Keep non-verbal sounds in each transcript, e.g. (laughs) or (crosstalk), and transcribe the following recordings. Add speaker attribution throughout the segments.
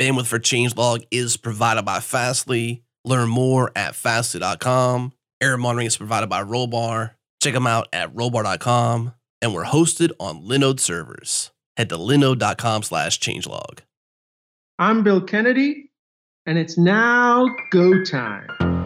Speaker 1: Bandwidth for Changelog is provided by Fastly. Learn more at fastly.com. Error monitoring is provided by Rollbar. Check them out at rollbar.com. And we're hosted on Linode servers. Head to linode.com slash changelog.
Speaker 2: I'm Bill Kennedy, and it's now go time.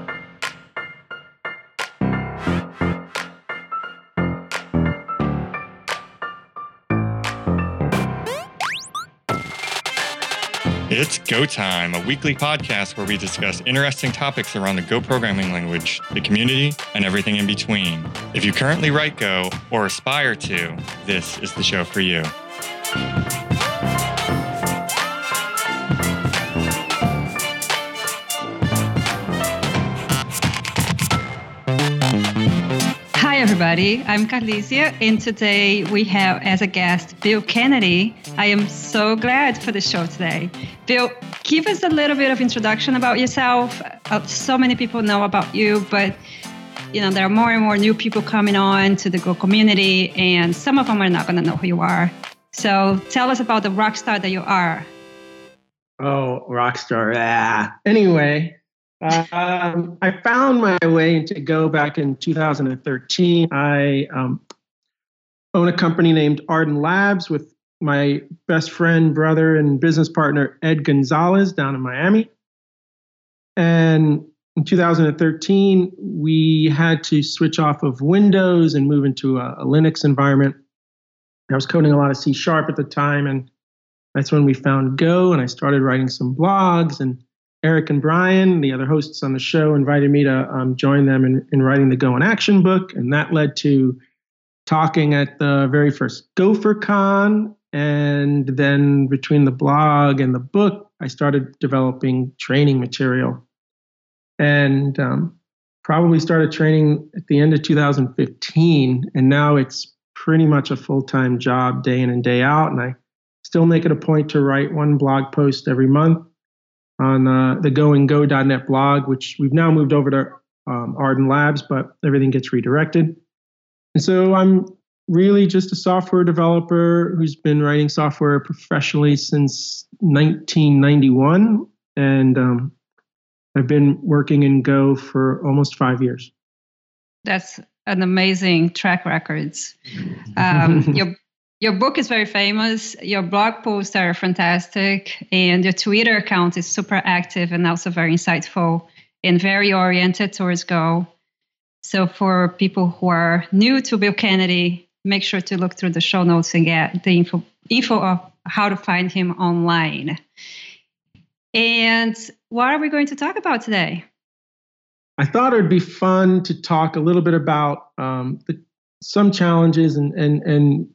Speaker 3: It's Go Time, a weekly podcast where we discuss interesting topics around the Go programming language, the community, and everything in between. If you currently write Go or aspire to, this is the show for you.
Speaker 4: Everybody. I'm Carlisia, and today we have as a guest Bill Kennedy. I am so glad for the show today. Bill, give us a little bit of introduction about yourself. Uh, so many people know about you, but you know there are more and more new people coming on to the Go community, and some of them are not going to know who you are. So tell us about the rock star that you are.
Speaker 2: Oh, rock star. Yeah. Anyway, um, I found my way into Go back in 2013. I um, own a company named Ardan Labs with my best friend, brother, and business partner, Ed Gonzalez, down in Miami. And in 2013, we had to switch off of Windows and move into a, a Linux environment. I was coding a lot of C sharp at the time, and that's when we found Go, and I started writing some blogs and Eric and Brian, the other hosts on the show, invited me to um, join them in, in writing the Go in Action book, and that led to talking at the very first GopherCon. And then between the blog and the book, I started developing training material, and um, probably started training at the end of 2015. And now it's pretty much a full time job, day in and day out. And I still make it a point to write one blog post every month on uh, the goinggo.net blog, which we've now moved over to um, Ardan Labs, but everything gets redirected. And so I'm really just a software developer who's been writing software professionally since 1991. And um, I've been working in Go for almost five years.
Speaker 4: That's an amazing track records. Um, (laughs) your your book is very famous. Your blog posts are fantastic, and your Twitter account is super active and also very insightful and very oriented towards Go. So, for people who are new to Bill Kennedy, make sure to look through the show notes and get the info info of how to find him online. And what are we going to talk about today?
Speaker 2: I thought it'd be fun to talk a little bit about um, the, some challenges and and and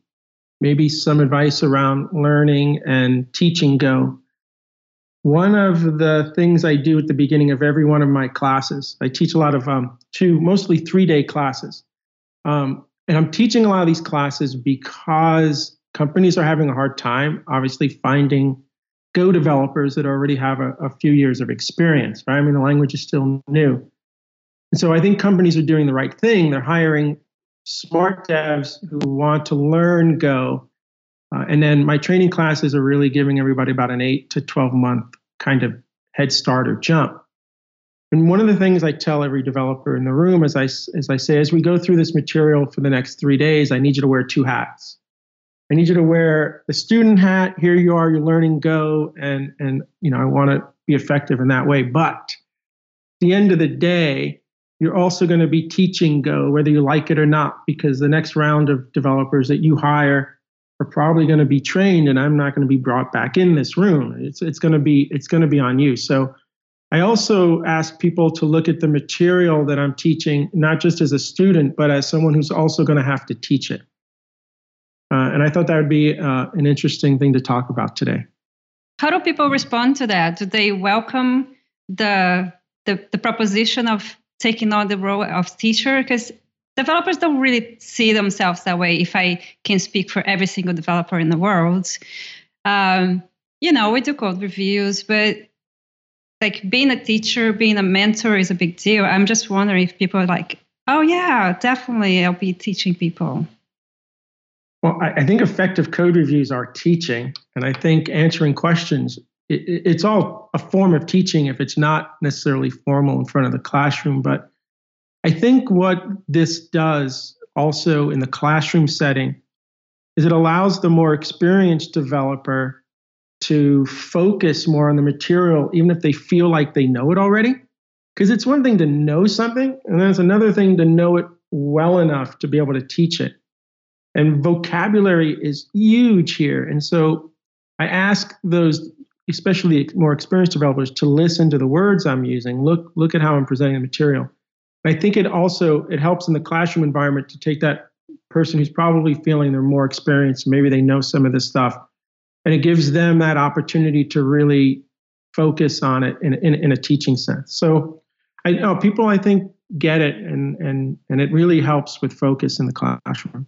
Speaker 2: maybe some advice around learning and teaching Go. One of the things I do at the beginning of every one of my classes, I teach a lot of um, two, mostly three day classes. Um, and I'm teaching a lot of these classes because companies are having a hard time, obviously, finding Go developers that already have a, a few years of experience, right? I mean, the language is still new. And so I think companies are doing the right thing. They're hiring smart devs who want to learn Go. Uh, and then my training classes are really giving everybody about an eight to 12 month kind of head start or jump. And one of the things I tell every developer in the room is I, as I say, as we go through this material for the next three days, I need you to wear two hats. I need you to wear the student hat. Here you are, you're learning Go, and and you know I want to be effective in that way. But the end of the day, you're also going to be teaching Go, whether you like it or not, because the next round of developers that you hire are probably going to be trained, and I'm not going to be brought back in this room. It's it's going to be it's going to be on you. So I also ask people to look at the material that I'm teaching, not just as a student, but as someone who's also going to have to teach it. Uh, and I thought that would be uh, an interesting thing to talk about today.
Speaker 4: How do people respond to that? Do they welcome the the, the proposition of taking on the role of teacher because developers don't really see themselves that way if i can speak for every single developer in the world. Um, you know we do code reviews but like being a teacher being a mentor is a big deal. I'm just wondering if people are like oh yeah definitely i'll be teaching people.
Speaker 2: Well i, I think effective code reviews are teaching and i think answering questions it, it's all a form of teaching if it's not necessarily formal in front of the classroom. But I think what this does also in the classroom setting is it allows the more experienced developer to focus more on the material, even if they feel like they know it already. Because it's one thing to know something, and then it's another thing to know it well enough to be able to teach it. And vocabulary is huge here. And so I ask those, especially more experienced developers, to listen to the words I'm using. Look, look at how I'm presenting the material. I think it also it helps in the classroom environment to take that person who's probably feeling they're more experienced, maybe they know some of this stuff, and it gives them that opportunity to really focus on it in, in, in a teaching sense. So I know people I think get it and and and it really helps with focus in the classroom.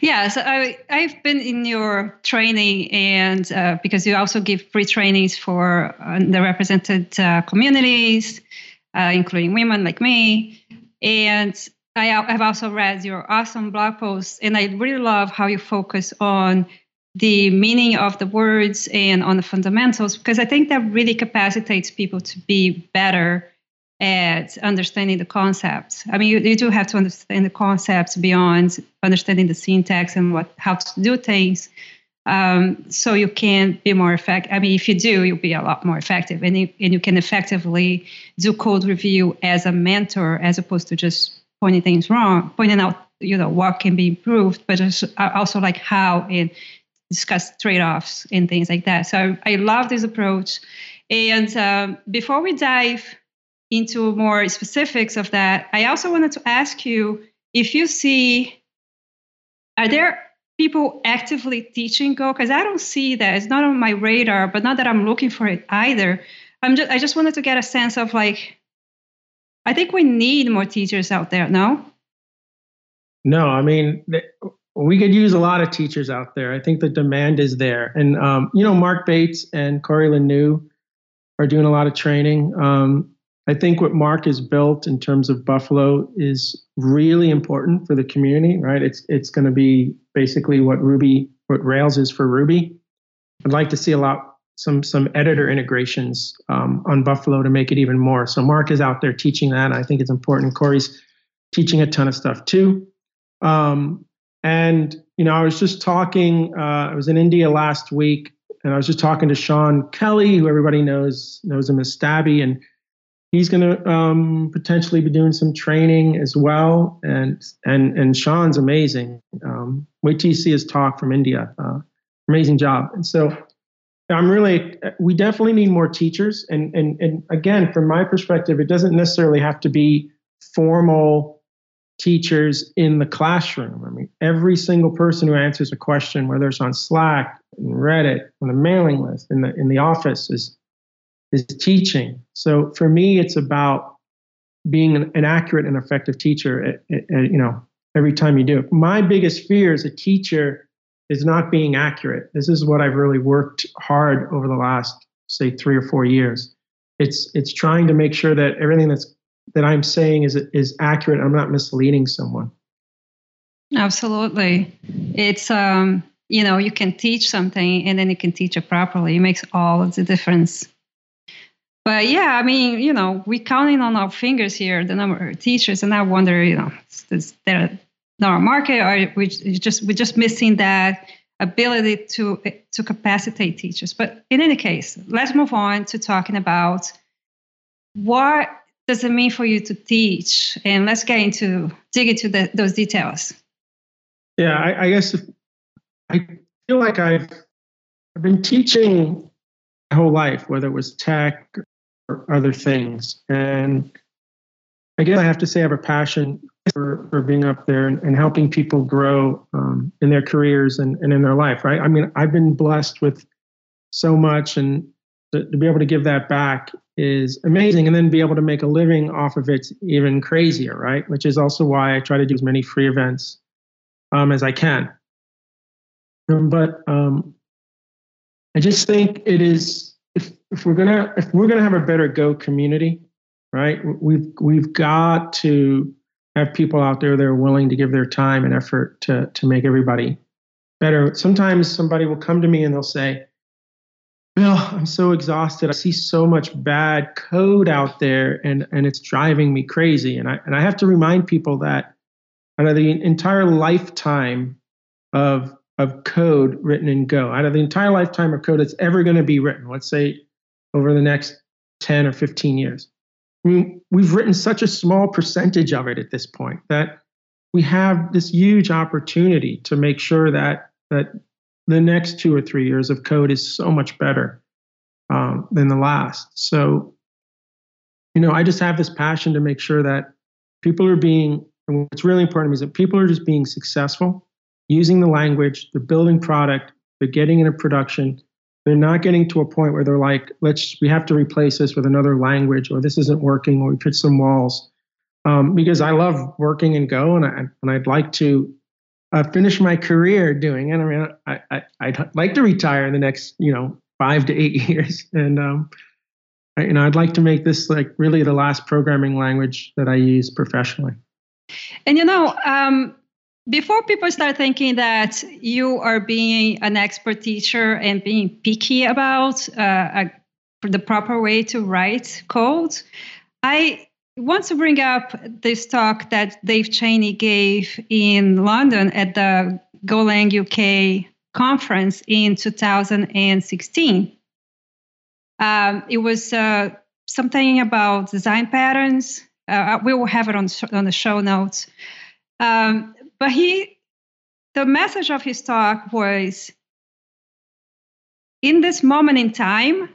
Speaker 4: Yeah, so I, I've been in your training, and uh, because you also give free trainings for underrepresented uh, communities, uh, including women like me. And I have also read your awesome blog posts, and I really love how you focus on the meaning of the words and on the fundamentals, because I think that really capacitates people to be better at understanding the concepts. I mean, you, you do have to understand the concepts beyond understanding the syntax and what how to do things. Um, so you can be more effective. I mean, if you do, you'll be a lot more effective, and you, and you can effectively do code review as a mentor, as opposed to just pointing things wrong, pointing out you know what can be improved, but also like how and discuss trade-offs and things like that. So I love this approach. And um, before we dive into more specifics of that, I also wanted to ask you if you see, are there people actively teaching Go? Because I don't see that. It's not on my radar, but not that I'm looking for it either. I'm just, I just wanted to get a sense of like, I think we need more teachers out there, no?
Speaker 2: No, I mean, we could use a lot of teachers out there. I think the demand is there. And, um, you know, Mark Bates and Cory LaNou are doing a lot of training. Um, I think what Mark has built in terms of Buffalo is really important for the community, right? It's it's going to be basically what Ruby, what Rails is for Ruby. I'd like to see a lot some some editor integrations um, on Buffalo to make it even more. So Mark is out there teaching that. I think it's important. Cory's teaching a ton of stuff too. Um, and you know, I was just talking. Uh, I was in India last week, and I was just talking to Sean Kelly, who everybody knows knows him as Stabby, and he's going to um, potentially be doing some training as well. And and and Sean's amazing. Um, wait till you see his talk from India. Uh, amazing job. And so I'm really we definitely need more teachers. And and and again, from my perspective, it doesn't necessarily have to be formal teachers in the classroom. I mean, every single person who answers a question, whether it's on Slack, and Reddit, on the mailing list, in the in the office, is is teaching. So for me, it's about being an, an accurate and effective teacher. At, at, at, you know, every time you do it. My biggest fear as a teacher is not being accurate. This is what I've really worked hard over the last, say, three or four years. It's it's trying to make sure that everything that's that I'm saying is is accurate. I'm not misleading someone.
Speaker 4: Absolutely, it's um, you know you can teach something and then you can teach it properly. It makes all of the difference. But yeah, I mean, you know, we're counting on our fingers here the number of teachers, and I wonder, you know, is there not a market, or we just we're just missing that ability to to capacitate teachers. But in any case, let's move on to talking about what does it mean for you to teach, and let's get into dig into the, those details.
Speaker 2: Yeah, I, I guess I feel like I've I've been teaching my whole life, whether it was tech other things. And I guess I have to say I have a passion for, for being up there and, and helping people grow um, in their careers and, and in their life, right? I mean, I've been blessed with so much and to, to be able to give that back is amazing and then be able to make a living off of it's even crazier right which is also why i try to do as many free events um, as i can um, but um, i just think it is if we're gonna if we're gonna have a better Go community, right? We've we've got to have people out there that are willing to give their time and effort to to make everybody better. Sometimes somebody will come to me and they'll say, Bill, I'm so exhausted. I see so much bad code out there and, and it's driving me crazy. And I, and I have to remind people that out of the entire lifetime of, of code written in Go, out of the entire lifetime of code that's ever going to be written, let's say over the next 10 or 15 years, we, we've written such a small percentage of it at this point that we have this huge opportunity to make sure that, that the next two or three years of code is so much better um, than the last. So, you know, I just have this passion to make sure that people are being, and what's really important to me is that people are just being successful, using the language, they're building product, they're getting into production. They're not getting to a point where they're like, let's, we have to replace this with another language, or this isn't working, or we hit some walls. Um, because I love working in Go, and I and I'd like to uh, finish my career doing it. I mean, I, I I'd like to retire in the next you know five to eight (laughs) years, and um, I, you know I'd like to make this like really the last programming language that I use professionally.
Speaker 4: And you know, um, before people start thinking that you are being an expert teacher and being picky about uh, a, the proper way to write code, I want to bring up this talk that Dave Cheney gave in London at the Golang UK conference in 2016. Um, it was uh, something about design patterns. Uh, we will have it on, on the show notes. Um, but he, the message of his talk was in this moment in time,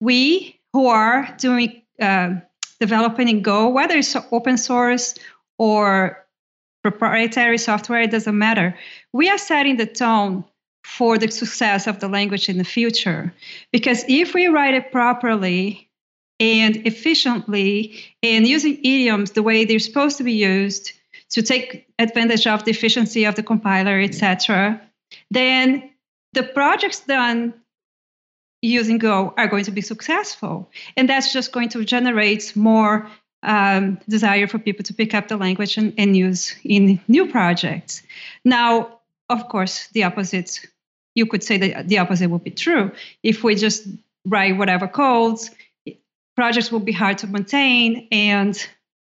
Speaker 4: we who are doing uh, developing in Go, whether it's open source or proprietary software, it doesn't matter. We are setting the tone for the success of the language in the future. Because if we write it properly and efficiently and using idioms the way they're supposed to be used to take advantage of the efficiency of the compiler, etc., then the projects done using Go are going to be successful. And that's just going to generate more um, desire for people to pick up the language and, and use in new projects. Now, of course, the opposite, you could say that the opposite would be true. If we just write whatever codes, projects will be hard to maintain, and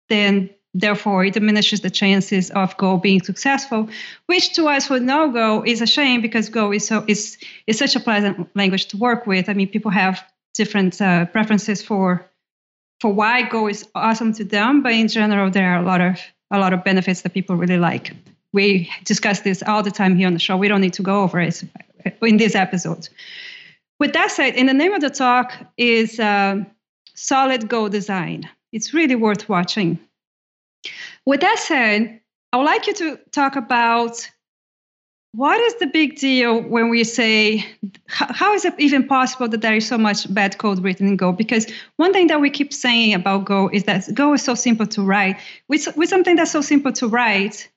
Speaker 4: then Therefore, it diminishes the chances of Go being successful, which to us who know Go is a shame because Go is so is is such a pleasant language to work with. I mean, people have different uh, preferences for for why Go is awesome to them, but in general, there are a lot of a lot of benefits that people really like. We discuss this all the time here on the show. We don't need to go over it in this episode. With that said, in the name of the talk is uh, Solid Go Design. It's really worth watching. With that said, I would like you to talk about what is the big deal when we say how is it even possible that there is so much bad code written in go? Because one thing that we keep saying about go is that go is so simple to write. With, with something that's so simple to write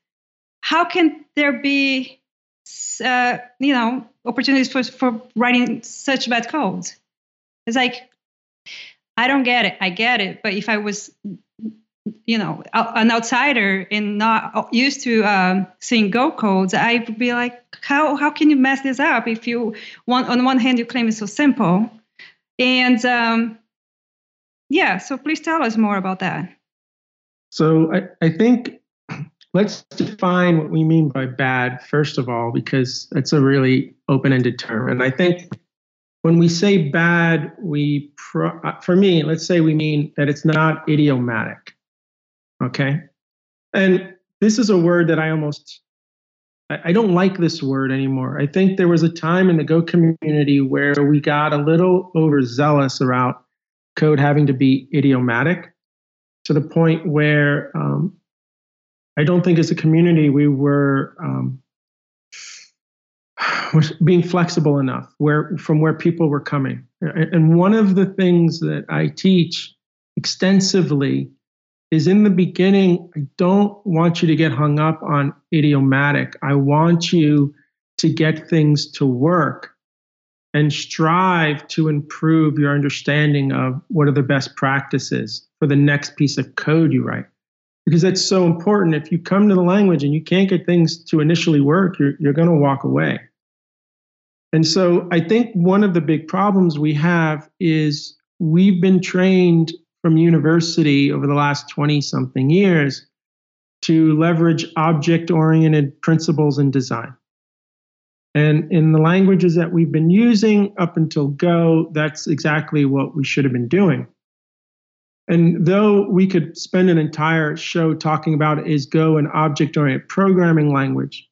Speaker 4: how can there be uh, you know opportunities for, for writing such bad code? It's like i don't get it. I get it. But if i was you know an outsider and not used to um, seeing go codes i would be like how how can you mess this up if you want on one hand you claim it's so simple? And um, yeah so please tell us more about that.
Speaker 2: So i, I think let's define what we mean by bad first of all because it's a really open-ended term. And i think when we say bad we pro- uh, for me let's say we mean that it's not idiomatic Okay. And this is a word that I almost I don't like this word anymore. I think there was a time in the Go community where we got a little overzealous about code having to be idiomatic to the point where um, I don't think as a community we were um, (sighs) being flexible enough where from where people were coming. And one of the things that I teach extensively is in the beginning, I don't want you to get hung up on idiomatic. I want you to get things to work and strive to improve your understanding of what are the best practices for the next piece of code you write. Because that's so important. If you come to the language and you can't get things to initially work, you're, you're going to walk away. And so I think one of the big problems we have is we've been trained from university over the last 20 something years to leverage object oriented principles in design. And in the languages that we've been using up until Go, that's exactly what we should have been doing. And though we could spend an entire show talking about is Go an object oriented programming language,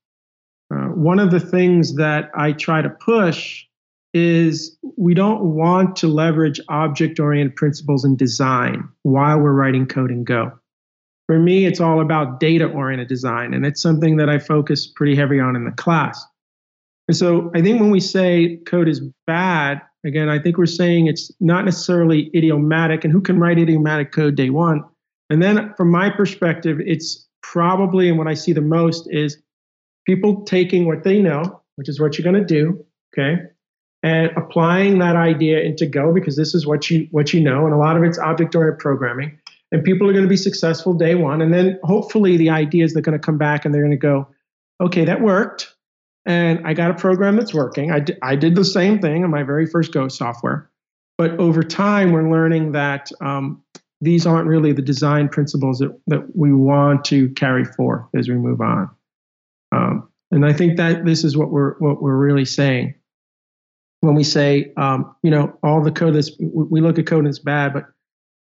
Speaker 2: uh, one of the things that I try to push is we don't want to leverage object oriented principles in design while we're writing code in Go. For me, it's all about data oriented design, and it's something that I focus pretty heavy on in the class. And so I think when we say code is bad, again, I think we're saying it's not necessarily idiomatic, and who can write idiomatic code day one? And then from my perspective, it's probably, and what I see the most is people taking what they know, which is what you're going to do, okay, and applying that idea into Go because this is what you what you know, and a lot of it's object-oriented programming. And people are going to be successful day one, and then hopefully the ideas they're going to come back and they're going to go, okay, that worked, and I got a program that's working. I, d- I did the same thing in my very first Go software, but over time we're learning that um, these aren't really the design principles that, that we want to carry forth as we move on. Um, and I think that this is what we're what we're really saying when we say, um, you know, all the code that's we look at code and it's bad, but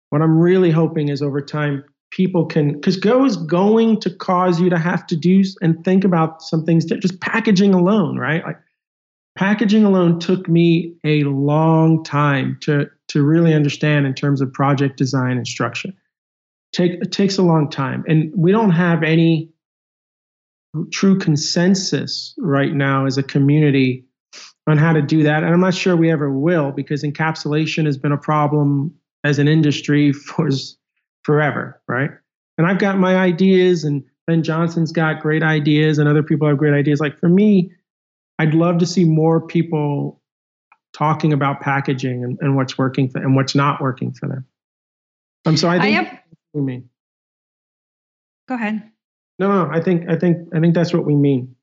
Speaker 2: what I'm really hoping is over time people can because Go is going to cause you to have to do and think about some things that just packaging alone, right? Like packaging alone took me a long time to to really understand in terms of project design and structure. Take it takes a long time, and we don't have any true consensus right now as a community on how to do that. And I'm not sure we ever will because encapsulation has been a problem as an industry for forever, right? And I've got my ideas, and Ben Johnson's got great ideas, and other people have great ideas. Like for me, I'd love to see more people talking about packaging and, and what's working for, and what's not working for them. Um, so I think I have, we mean.
Speaker 4: Go ahead.
Speaker 2: No, no, I think I think I think that's what we mean.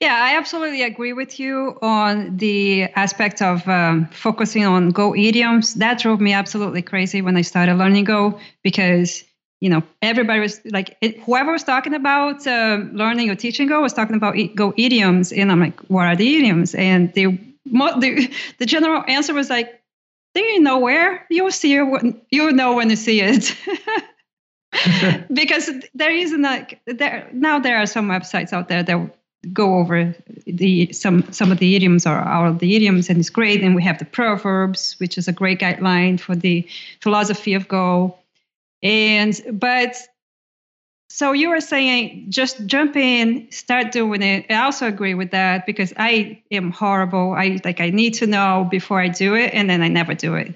Speaker 4: Yeah, I absolutely agree with you on the aspect of um, focusing on Go idioms. That drove me absolutely crazy when I started learning Go because you know everybody was like it, whoever was talking about uh, learning or teaching Go was talking about Go idioms, and I'm like, what are the idioms? And the the, (laughs) the general answer was like, they're nowhere. You'll see it. You'll know when you see it. (laughs) (laughs) because there isn't like there now there are some websites out there that go over the some some of the idioms or all the idioms and it's great. And we have the proverbs which is a great guideline for the philosophy of go. And but so you were saying just jump in start doing it. I also agree with that because i am horrible. I like i need to know before i do it and then i never do it.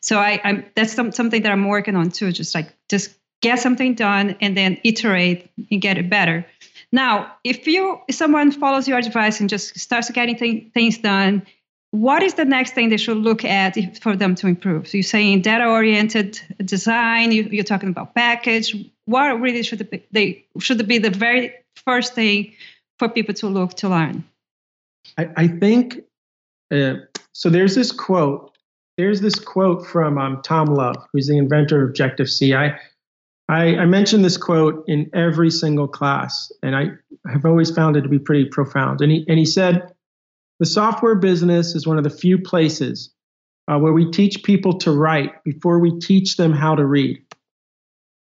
Speaker 4: So i i'm that's some, something that i'm working on too just like just get something done and then iterate and get it better now, if you if someone follows your advice and just starts getting th- things done, what is the next thing they should look at if, for them to improve? So you're saying data-oriented design. You, are talking about package. What really should be, they should be the very first thing for people to look to learn?
Speaker 2: I, I think uh, so. There's this quote. There's this quote from um, Tom Love, who's the inventor of Objective C. I I, I mentioned this quote in every single class, and I have always found it to be pretty profound. And he, and he said, The software business is one of the few places uh, where we teach people to write before we teach them how to read.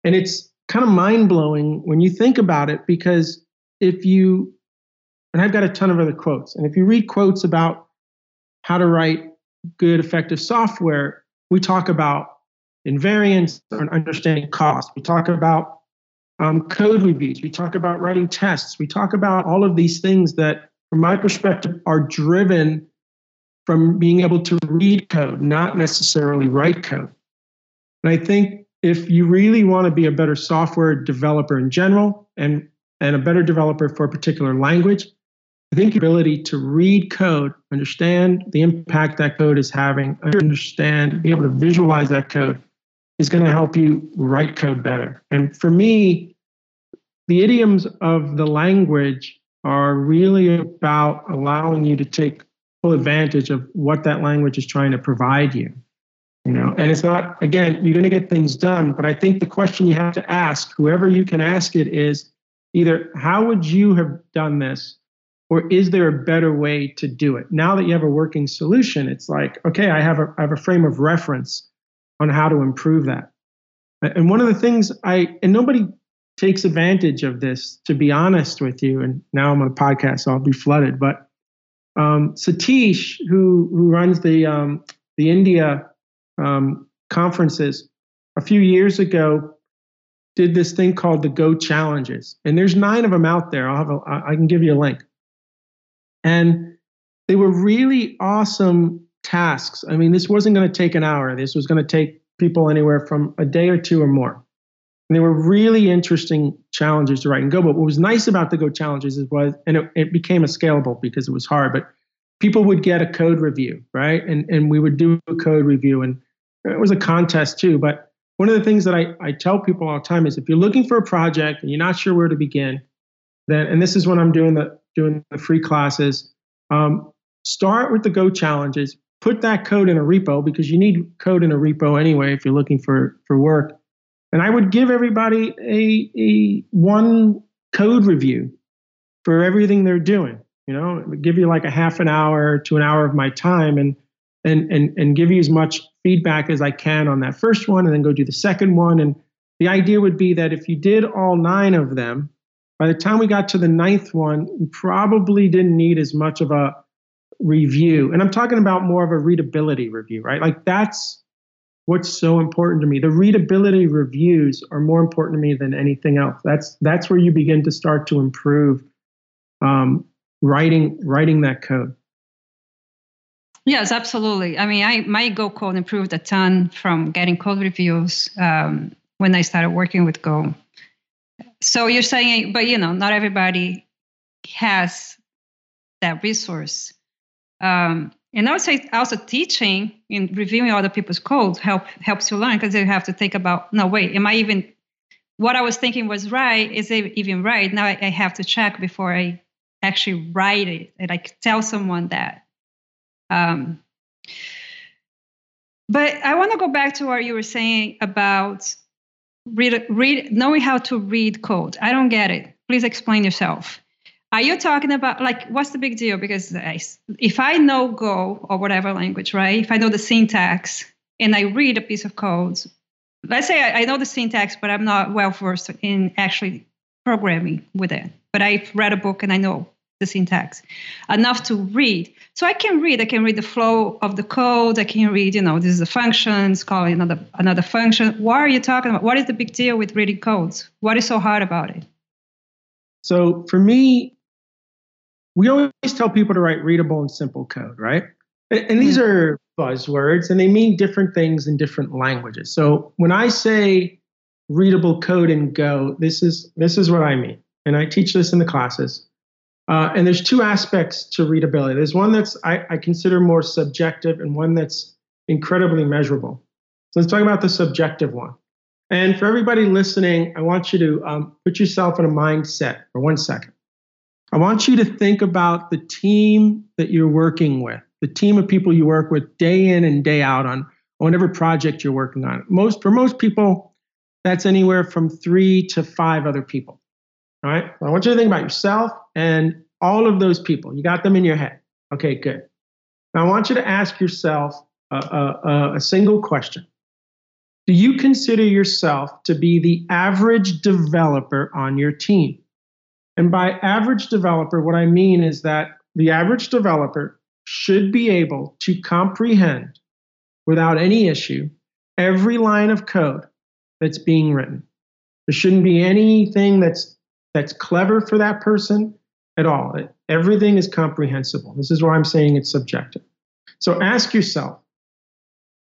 Speaker 2: And it's kind of mind blowing when you think about it because if you, and I've got a ton of other quotes, and if you read quotes about how to write good, effective software, we talk about invariance and understanding cost. We talk about um, code reviews. We talk about writing tests. We talk about all of these things that, from my perspective, are driven from being able to read code, not necessarily write code. And I think if you really want to be a better software developer in general and, and a better developer for a particular language, I think ability to read code, understand the impact that code is having, understand, be able to visualize that code, is going to help you write code better. And for me, the idioms of the language are really about allowing you to take full advantage of what that language is trying to provide you. You know, and it's not again, you're going to get things done, but I think the question you have to ask, whoever you can ask it, is either how would you have done this, or is there a better way to do it? Now that you have a working solution, it's like, okay, I have a, I have a frame of reference on how to improve that. And one of the things I and nobody takes advantage of this, to be honest with you. And now I'm on a podcast, so I'll be flooded. But um, Satish, who who runs the um, the India um, conferences, a few years ago, did this thing called the Go Challenges, and there's nine of them out there. I'll have a, I can give you a link, and they were really awesome tasks. I mean, this wasn't going to take an hour. This was going to take people anywhere from a day or two or more. And they were really interesting challenges to write and go. But what was nice about the Go challenges is was, and it, it became a scalable because it was hard, but people would get a code review, right? And and we would do a code review, and it was a contest too. But one of the things that I, I tell people all the time is if you're looking for a project and you're not sure where to begin, then and this is when I'm doing the doing the free classes. Um, start with the Go challenges. Put that code in a repo because you need code in a repo anyway if you're looking for for work and I would give everybody a, a one code review for everything they're doing. You know, give you like a half an hour to an hour of my time and and and and give you as much feedback as I can on that first one and then go do the second one. And the idea would be that if you did all nine of them, by the time we got to the ninth one, you probably didn't need as much of a review. And I'm talking about more of a readability review, right? Like that's what's so important to me. The readability reviews are more important to me than anything else. That's that's where you begin to start to improve um, writing writing that code.
Speaker 4: Yes, absolutely. I mean, I my Go code improved a ton from getting code reviews um, when I started working with Go. So you're saying, but you know, not everybody has that resource. Um, and I would say also teaching and reviewing other people's code help helps you learn because you have to think about no wait am I even what I was thinking was right is it even right now I, I have to check before I actually write it and I tell someone that. Um, but I want to go back to what you were saying about read, read knowing how to read code. I don't get it. Please explain yourself. Are you talking about like what's the big deal? Because if I know Go or whatever language, right? If I know the syntax and I read a piece of code, let's say I, I know the syntax, but I'm not well versed in actually programming with it. But I've read a book and I know the syntax enough to read. So I can read. I can read the flow of the code. I can read, you know, this is a function. It's calling another another function. What are you talking about? What is the big deal with reading codes? What is so hard about it?
Speaker 2: So for me, we always tell people to write readable and simple code, right? And, these mm-hmm. are buzzwords and they mean different things in different languages. So when I say readable code in Go, this is this is what I mean. And I teach this in the classes. Uh, and there's two aspects to readability. There's one that's I, I consider more subjective and one that's incredibly measurable. So let's talk about the subjective one. And for everybody listening, I want you to um, put yourself in a mindset for one second. I want you to think about the team that you're working with, the team of people you work with day in and day out on whatever project you're working on. Most for most people, that's anywhere from three to five other people. All right. I want you to think about yourself and all of those people. You got them in your head. Okay, good. Now I want you to ask yourself a, a, a single question. Do you consider yourself to be the average developer on your team? And by average developer, what I mean is that the average developer should be able to comprehend without any issue every line of code that's being written. There shouldn't be anything that's that's clever for that person at all. Everything is comprehensible. This is why I'm saying it's subjective. So ask yourself,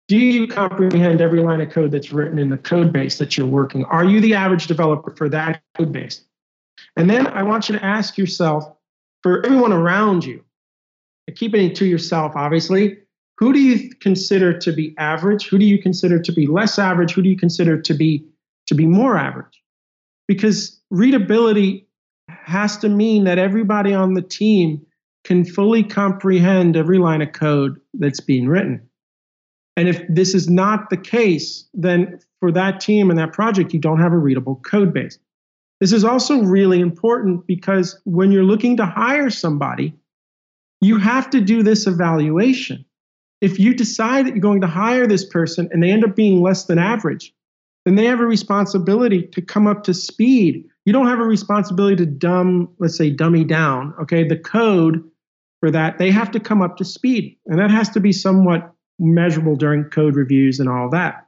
Speaker 2: do you comprehend every line of code that's written in the code base that you're working? Are you the average developer for that code base? And then I want you to ask yourself for everyone around you, keeping it to yourself, obviously, who do you consider to be average? Who do you consider to be less average? Who do you consider to be to be more average? Because readability has to mean that everybody on the team can fully comprehend every line of code that's being written. And if this is not the case, then for that team and that project, you don't have a readable code base. This is also really important because when you're looking to hire somebody, you have to do this evaluation. If you decide that you're going to hire this person and they end up being less than average, then they have a responsibility to come up to speed. You don't have a responsibility to dumb, let's say, dummy down. Okay, the code for that, they have to come up to speed. And that has to be somewhat measurable during code reviews and all that.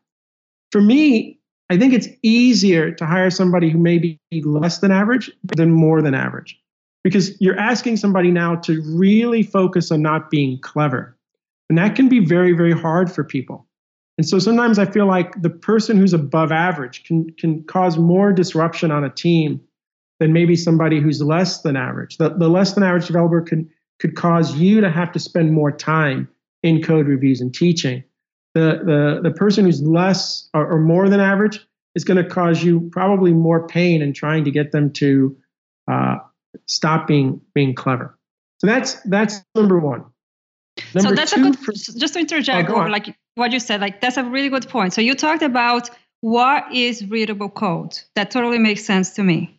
Speaker 2: For me, I think it's easier to hire somebody who may be less than average than more than average because you're asking somebody now to really focus on not being clever. And that can be very, very hard for people. And so sometimes I feel like the person who's above average can, can cause more disruption on a team than maybe somebody who's less than average. The, the less than average developer can, could cause you to have to spend more time in code reviews and teaching. The, the, the person who's less or, or more than average is going to cause you probably more pain in trying to get them to uh, stop being being clever. So that's that's number one.
Speaker 4: Number so that's a good. For, just to interject, oh, like what you said, like that's a really good point. So you talked about what is readable code. That totally makes sense to me.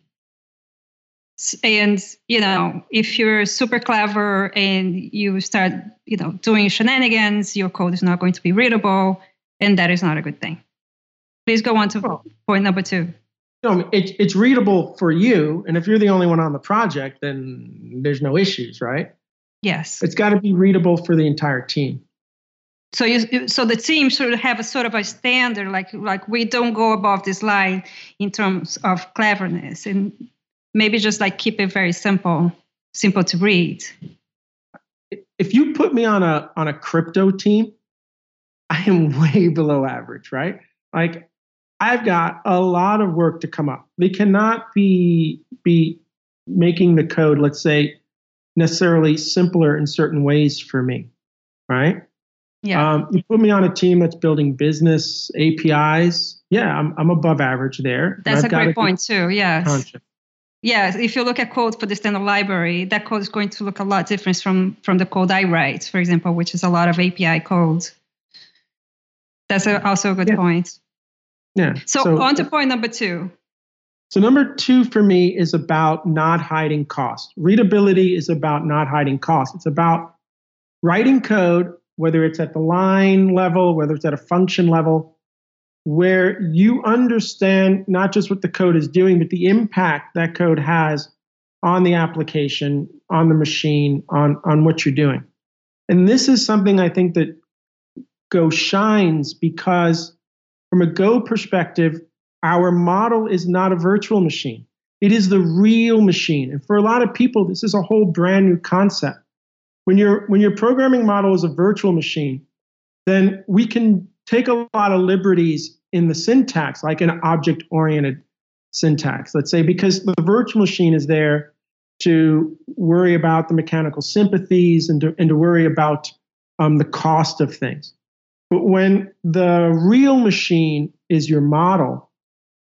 Speaker 4: And you know, if you're super clever and you start, you know, doing shenanigans, your code is not going to be readable, and that is not a good thing. Please go on to well, point number two
Speaker 2: know, it, it's readable for you, and if you're the only one on the project, then there's no issues, right?
Speaker 4: Yes.
Speaker 2: It's got to be readable for the entire team.
Speaker 4: So you, so the team should have a sort of a standard, like like we don't go above this line in terms of cleverness, and maybe just like keep it very simple, simple to read.
Speaker 2: If you put me on a on a crypto team, I am (laughs) way below average, right? Like I've got a lot of work to come up. They cannot be be making the code, let's say, necessarily simpler in certain ways for me, right?
Speaker 4: Yeah. Um,
Speaker 2: you put me on a team that's building business APIs. Yeah, I'm I'm above average there.
Speaker 4: That's a great point too. Yes. Conscious. Yeah, if you look at code for the standard library, that code is going to look a lot different from from the code I write, for example, which is a lot of API code. That's a, also a good yeah. point.
Speaker 2: Yeah.
Speaker 4: So, so on to uh, point number two.
Speaker 2: So number two for me is about not hiding cost. Readability is about not hiding cost. It's about writing code, whether it's at the line level, whether it's at a function level, where you understand not just what the code is doing, but the impact that code has on the application, on the machine, on, on what you're doing. And this is something I think that Go shines because from a Go perspective, our model is not a virtual machine. It is the real machine. And for a lot of people, this is a whole brand new concept. When, your when your programming model is a virtual machine, then we can take a lot of liberties in the syntax, like an object oriented syntax, let's say, because the virtual machine is there to worry about the mechanical sympathies and to, and to worry about um, the cost of things. But when the real machine is your model,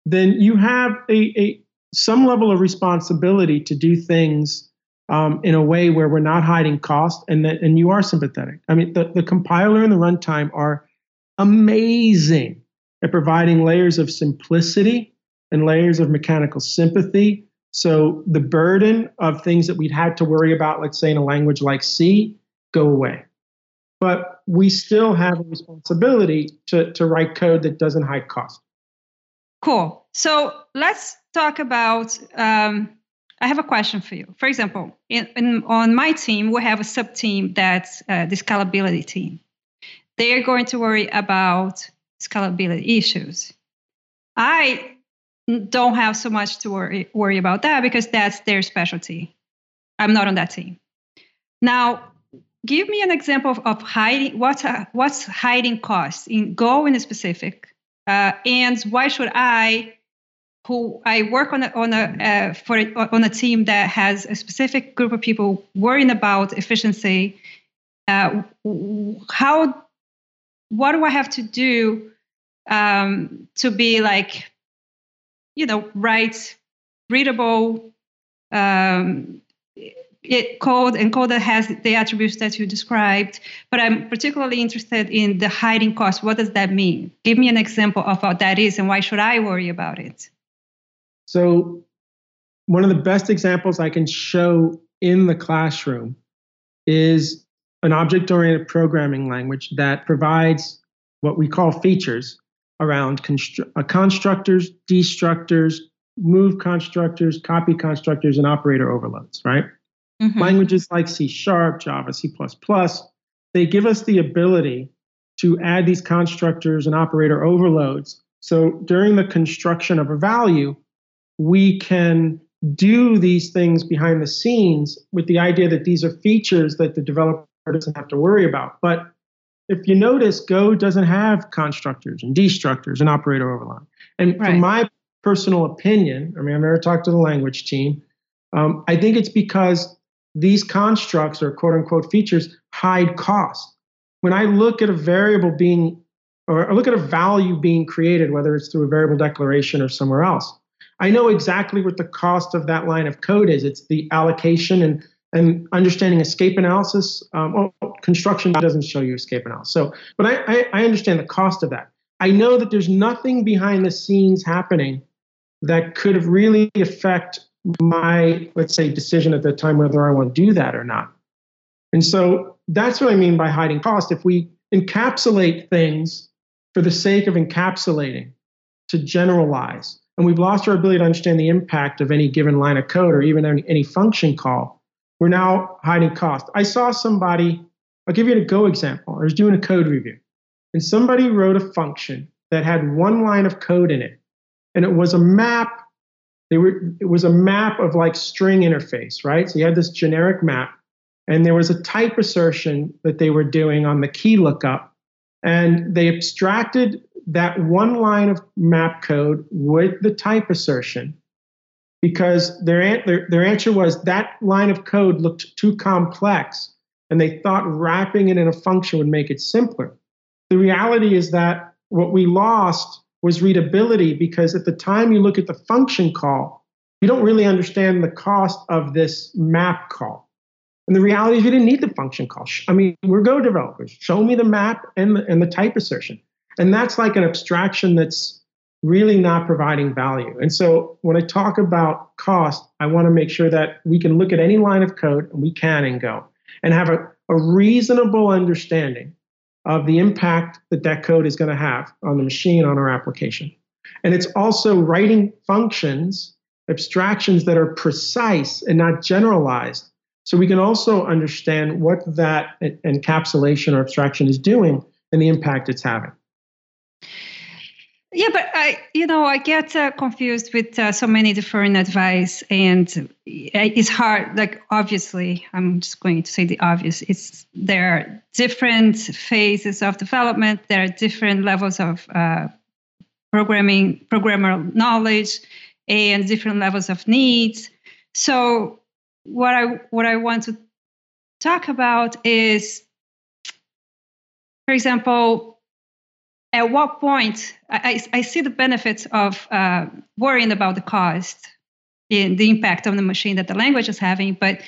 Speaker 2: then you have a, a some level of responsibility to do things um, in a way where we're not hiding cost and that and you are sympathetic. I mean, the, the compiler and the runtime are amazing at providing layers of simplicity and layers of mechanical sympathy. So the burden of things that we'd had to worry about, let's say in a language like C, go away but we still have a responsibility to, to write code that doesn't hide cost.
Speaker 4: Cool. So let's talk about. Um, I have a question for you. For example, in, in, on my team, we have a sub team that's uh, the scalability team. They are going to worry about scalability issues. I don't have so much to worry, worry about that because that's their specialty. I'm not on that team. Now, give me an example of, of hiding what's uh, what's hiding costs in Go in a specific, uh, and why should I, who I work on a, on a uh, for on a team that has a specific group of people worrying about efficiency, uh, how what do I have to do um, to be like, you know, write readable um, it code and code that has the attributes that you described but i'm particularly interested in the hiding cost. What does that mean? Give me an example of what that is and why should i worry about it?
Speaker 2: So one of the best examples i can show in the classroom is an object oriented programming language that provides what we call features around constru- uh, constructors destructors move constructors copy constructors and operator overloads right Mm-hmm. Languages like C Sharp, Java, C, they give us the ability to add these constructors and operator overloads. So during the construction of a value, we can do these things behind the scenes with the idea that these are features that the developer doesn't have to worry about. But if you notice, Go doesn't have constructors and destructors and operator overload. And right. from my personal opinion, I mean, I've never talked to the language team. Um, I think it's because these constructs or quote unquote features hide cost. When I look at a variable being, or I look at a value being created, whether it's through a variable declaration or somewhere else, I know exactly what the cost of that line of code is. It's the allocation and and understanding escape analysis. Um, construction doesn't show you escape analysis. So, but I, I, I understand the cost of that. I know that there's nothing behind the scenes happening that could really affect my, let's say, decision at the time whether I want to do that or not. And so that's what I mean by hiding cost. If we encapsulate things for the sake of encapsulating to generalize, and we've lost our ability to understand the impact of any given line of code or even any, any function call, we're now hiding cost. I saw somebody, I'll give you a Go example. I was doing a code review, and somebody wrote a function that had one line of code in it, and it was a map they were it was a map of like string interface, right? So you had this generic map, and there was a type assertion that they were doing on the key lookup, and they abstracted that one line of map code with the type assertion because their, their, their answer was that line of code looked too complex and they thought wrapping it in a function would make it simpler. The reality is that what we lost was readability because at the time you look at the function call, you don't really understand the cost of this map call. And the reality is you didn't need the function call. I mean, we're Go developers. Show me the map and the, and the type assertion. And that's like an abstraction that's really not providing value. And so when I talk about cost, I want to make sure that we can look at any line of code, and we can and Go, and have a, a reasonable understanding of the impact that that code is going to have on the machine, on our application. And it's also writing functions, abstractions that are precise and not generalized. So we can also understand what that encapsulation or abstraction is doing and the impact it's having.
Speaker 4: Yeah, but I, you know, I get uh, confused with uh, so many different advice, and it's hard. Like, obviously, I'm just going to say the obvious. It's there are different phases of development. There are different levels of uh, programming, programmer knowledge, and different levels of needs. So, what I what I want to talk about is, for example, at what point I, I see the benefits of uh, worrying about the cost and the impact on the machine that the language is having, but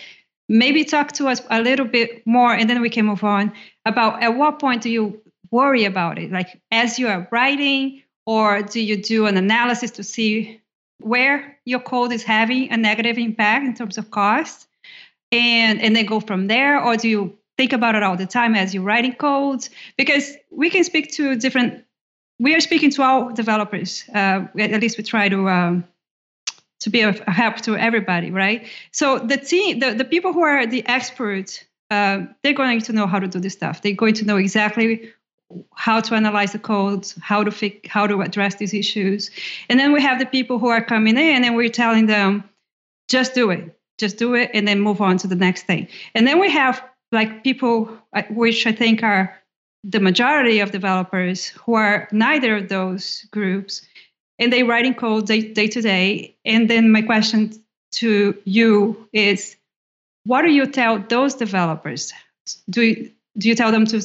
Speaker 4: maybe talk to us a little bit more and then we can move on about at what point do you worry about it? Like as you are writing, or do you do an analysis to see where your code is having a negative impact in terms of cost? And, and then go from there, or do you think about it all the time as you're writing codes because we can speak to different we are speaking to all developers uh, at least we try to um, to be of help to everybody right? So the team the, the people who are the experts uh, they're going to know how to do this stuff. They're going to know exactly how to analyze the codes how to fix how to address these issues. And then we have the people who are coming in and we're telling them just do it. Just do it and then move on to the next thing. And then we have like people, uh, which I think are the majority of developers who are neither of those groups, and they writing code day, day to day. And then my question to you is, what do you tell those developers? Do you, do you tell them to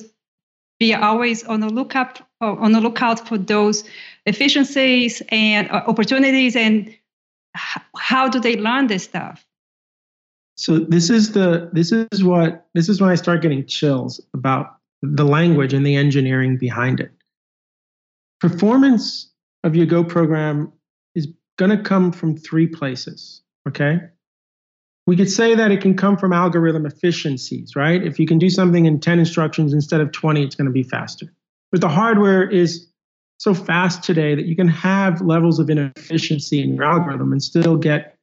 Speaker 4: be always on the lookout on the lookout for those efficiencies and uh, opportunities, and how do they learn this stuff?
Speaker 2: So this is the this is what this is when I start getting chills about the language and the engineering behind it. Performance of your Go program is going to come from three places. Okay. We could say that it can come from algorithm efficiencies, right? If you can do something in 10 instructions instead of 20, it's going to be faster. But the hardware is so fast today that you can have levels of inefficiency in your algorithm and still get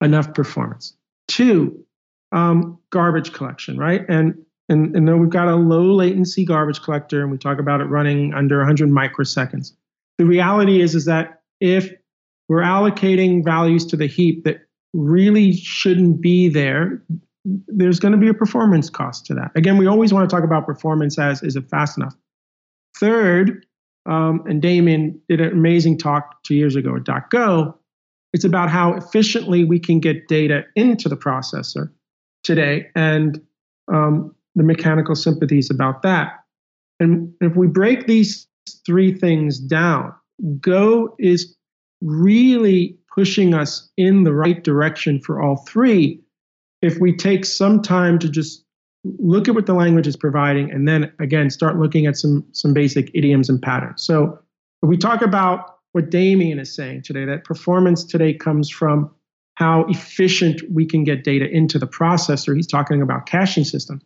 Speaker 2: enough performance. Two, um, garbage collection, right? And and, and then we've got a low latency garbage collector, and we talk about it running under 100 microseconds. The reality is, is that if we're allocating values to the heap that really shouldn't be there, there's going to be a performance cost to that. Again, we always want to talk about performance as is it fast enough? Third, um, and Damien did an amazing talk two years ago at .go. It's about how efficiently we can get data into the processor today and um, the mechanical sympathies about that. And if we break these three things down, Go is really pushing us in the right direction for all three if we take some time to just look at what the language is providing and then again start looking at some some basic idioms and patterns so we talk about what damien is saying today that performance today comes from how efficient we can get data into the processor. He's talking about caching systems.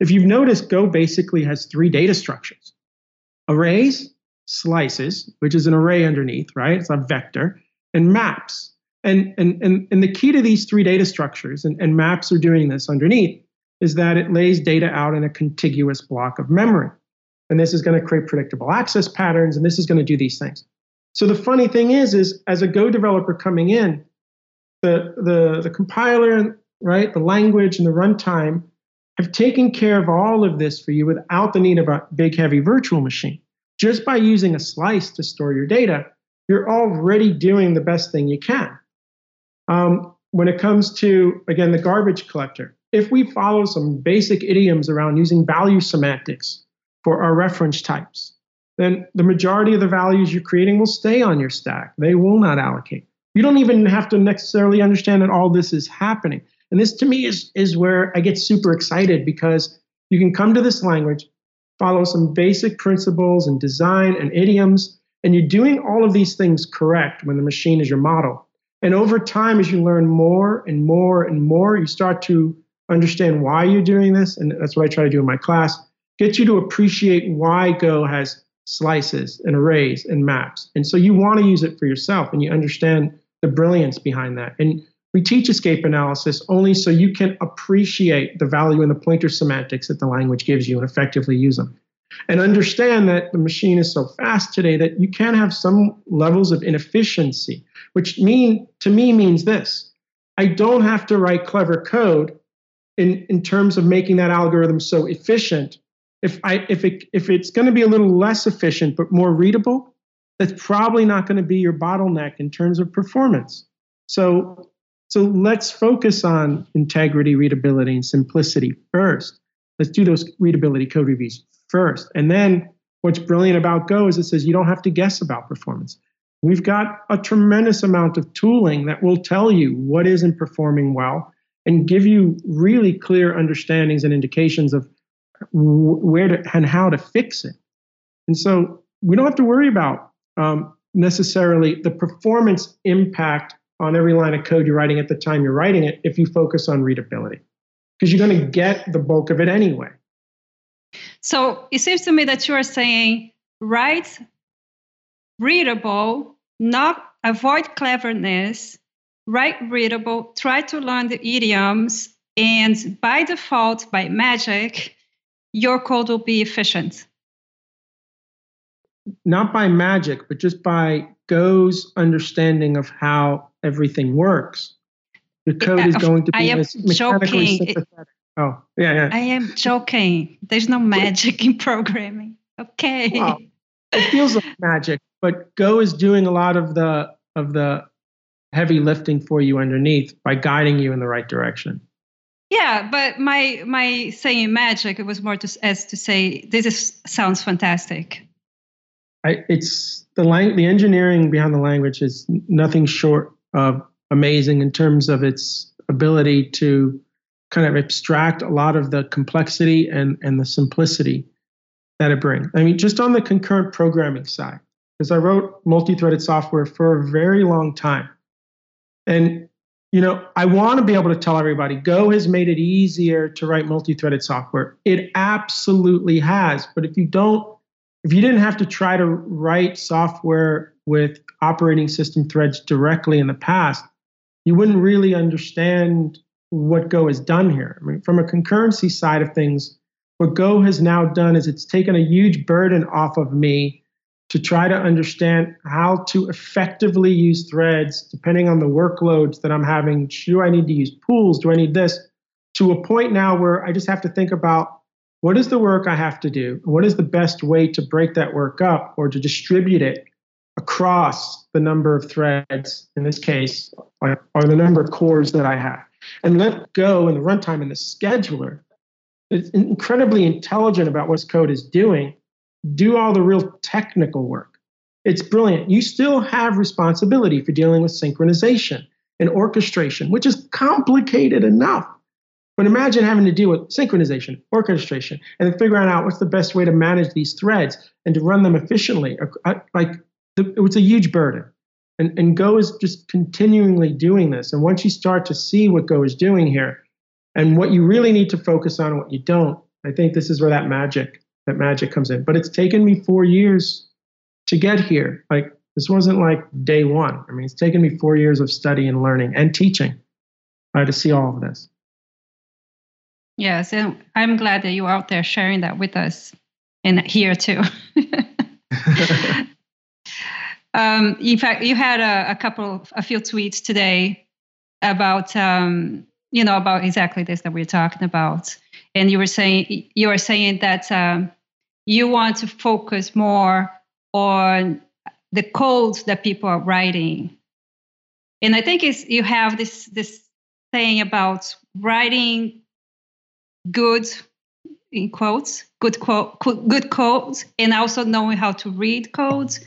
Speaker 2: If you've noticed go basically has three data structures. Arrays slices which is an array underneath right? It's a vector and maps. And and and, and the key to these three data structures and, and maps are doing this underneath is that it lays data out in a contiguous block of memory. And this is going to create predictable access patterns, and this is going to do these things. So the funny thing is, is as a Go developer coming in, the, the, the compiler, right, the language and the runtime have taken care of all of this for you without the need of a big, heavy virtual machine. Just by using a slice to store your data, you're already doing the best thing you can. Um, when it comes to, again, the garbage collector, if we follow some basic idioms around using value semantics for our reference types, then the majority of the values you're creating will stay on your stack. They will not allocate. You don't even have to necessarily understand that all this is happening. And this to me is, is where I get super excited because you can come to this language, follow some basic principles and design and idioms, and you're doing all of these things correct when the machine is your model. And over time, as you learn more and more and more, you start to understand why you're doing this, and that's what I try to do in my class. Get you to appreciate why Go has slices and arrays and maps. And so you want to use it for yourself and you understand the brilliance behind that. And we teach escape analysis only so you can appreciate the value in the pointer semantics that the language gives you and effectively use them. And understand that the machine is so fast today that you can have some levels of inefficiency, which mean to me means this. I don't have to write clever code in, in terms of making that algorithm so efficient. If I if it if it's going to be a little less efficient but more readable, that's probably not going to be your bottleneck in terms of performance. So so let's focus on integrity, readability, and simplicity first. Let's do those readability code reviews first. And then what's brilliant about Go is it says you don't have to guess about performance. We've got a tremendous amount of tooling that will tell you what isn't performing well and give you really clear understandings and indications of where to and how to fix it. And so we don't have to worry about um, necessarily the performance impact on every line of code you're writing at the time you're writing it if you focus on readability, because you're going to get the bulk of it anyway.
Speaker 4: So it seems to me that you are saying write readable, not avoid cleverness, write readable, try to learn the idioms, and by default, by magic, your code will be efficient.
Speaker 2: Not by magic, but just by Go's understanding of how everything works. The code is going to be
Speaker 4: I am joking. sympathetic.
Speaker 2: Oh, yeah, yeah. I
Speaker 4: am joking. There's no magic in programming. Okay. Well,
Speaker 2: it feels like magic, but Go is doing a lot of the of the heavy lifting for you underneath by guiding you in the right direction.
Speaker 4: Yeah, but my my saying magic it was more to, as to say this is sounds fantastic.
Speaker 2: I, it's the lang- the engineering behind the language is nothing short of amazing in terms of its ability to kind of abstract a lot of the complexity and, and the simplicity that it brings. I mean, just on the concurrent programming side, because I wrote multi-threaded software for a very long time. And you know, I want to be able to tell everybody Go has made it easier to write multi-threaded software. It absolutely has. But if you don't, if you didn't have to try to write software with operating system threads directly in the past, you wouldn't really understand what Go has done here. I mean, from a concurrency side of things, what Go has now done is it's taken a huge burden off of me to try to understand how to effectively use threads depending on the workloads that I'm having. Do I need to use pools? Do I need this? To a point now where I just have to think about what is the work I have to do? What is the best way to break that work up or to distribute it across the number of threads, in this case, or the number of cores that I have? And let go in the runtime and the scheduler. It's incredibly intelligent about what code is doing do all the real technical work. It's brilliant. You still have responsibility for dealing with synchronization and orchestration, which is complicated enough. But imagine having to deal with synchronization, orchestration, and then figuring out what's the best way to manage these threads and to run them efficiently. Uh, like it was a huge burden. And, and Go is just continually doing this. And once you start to see what Go is doing here and what you really need to focus on and what you don't, I think this is where that magic that magic comes in. But it's taken me four years to get here. Like this wasn't like day one. I mean, it's taken me four years of study and learning and teaching uh, to see all of this.
Speaker 4: Yes, and I'm glad that you're out there sharing that with us and here too. (laughs) um, in fact, you had a, a, couple, a few tweets today about, um, you know, about exactly this that we're talking about and you were saying you were saying that um, you want to focus more on the codes that people are writing and i think it's you have this this thing about writing good in quotes good quote good codes and also knowing how to read codes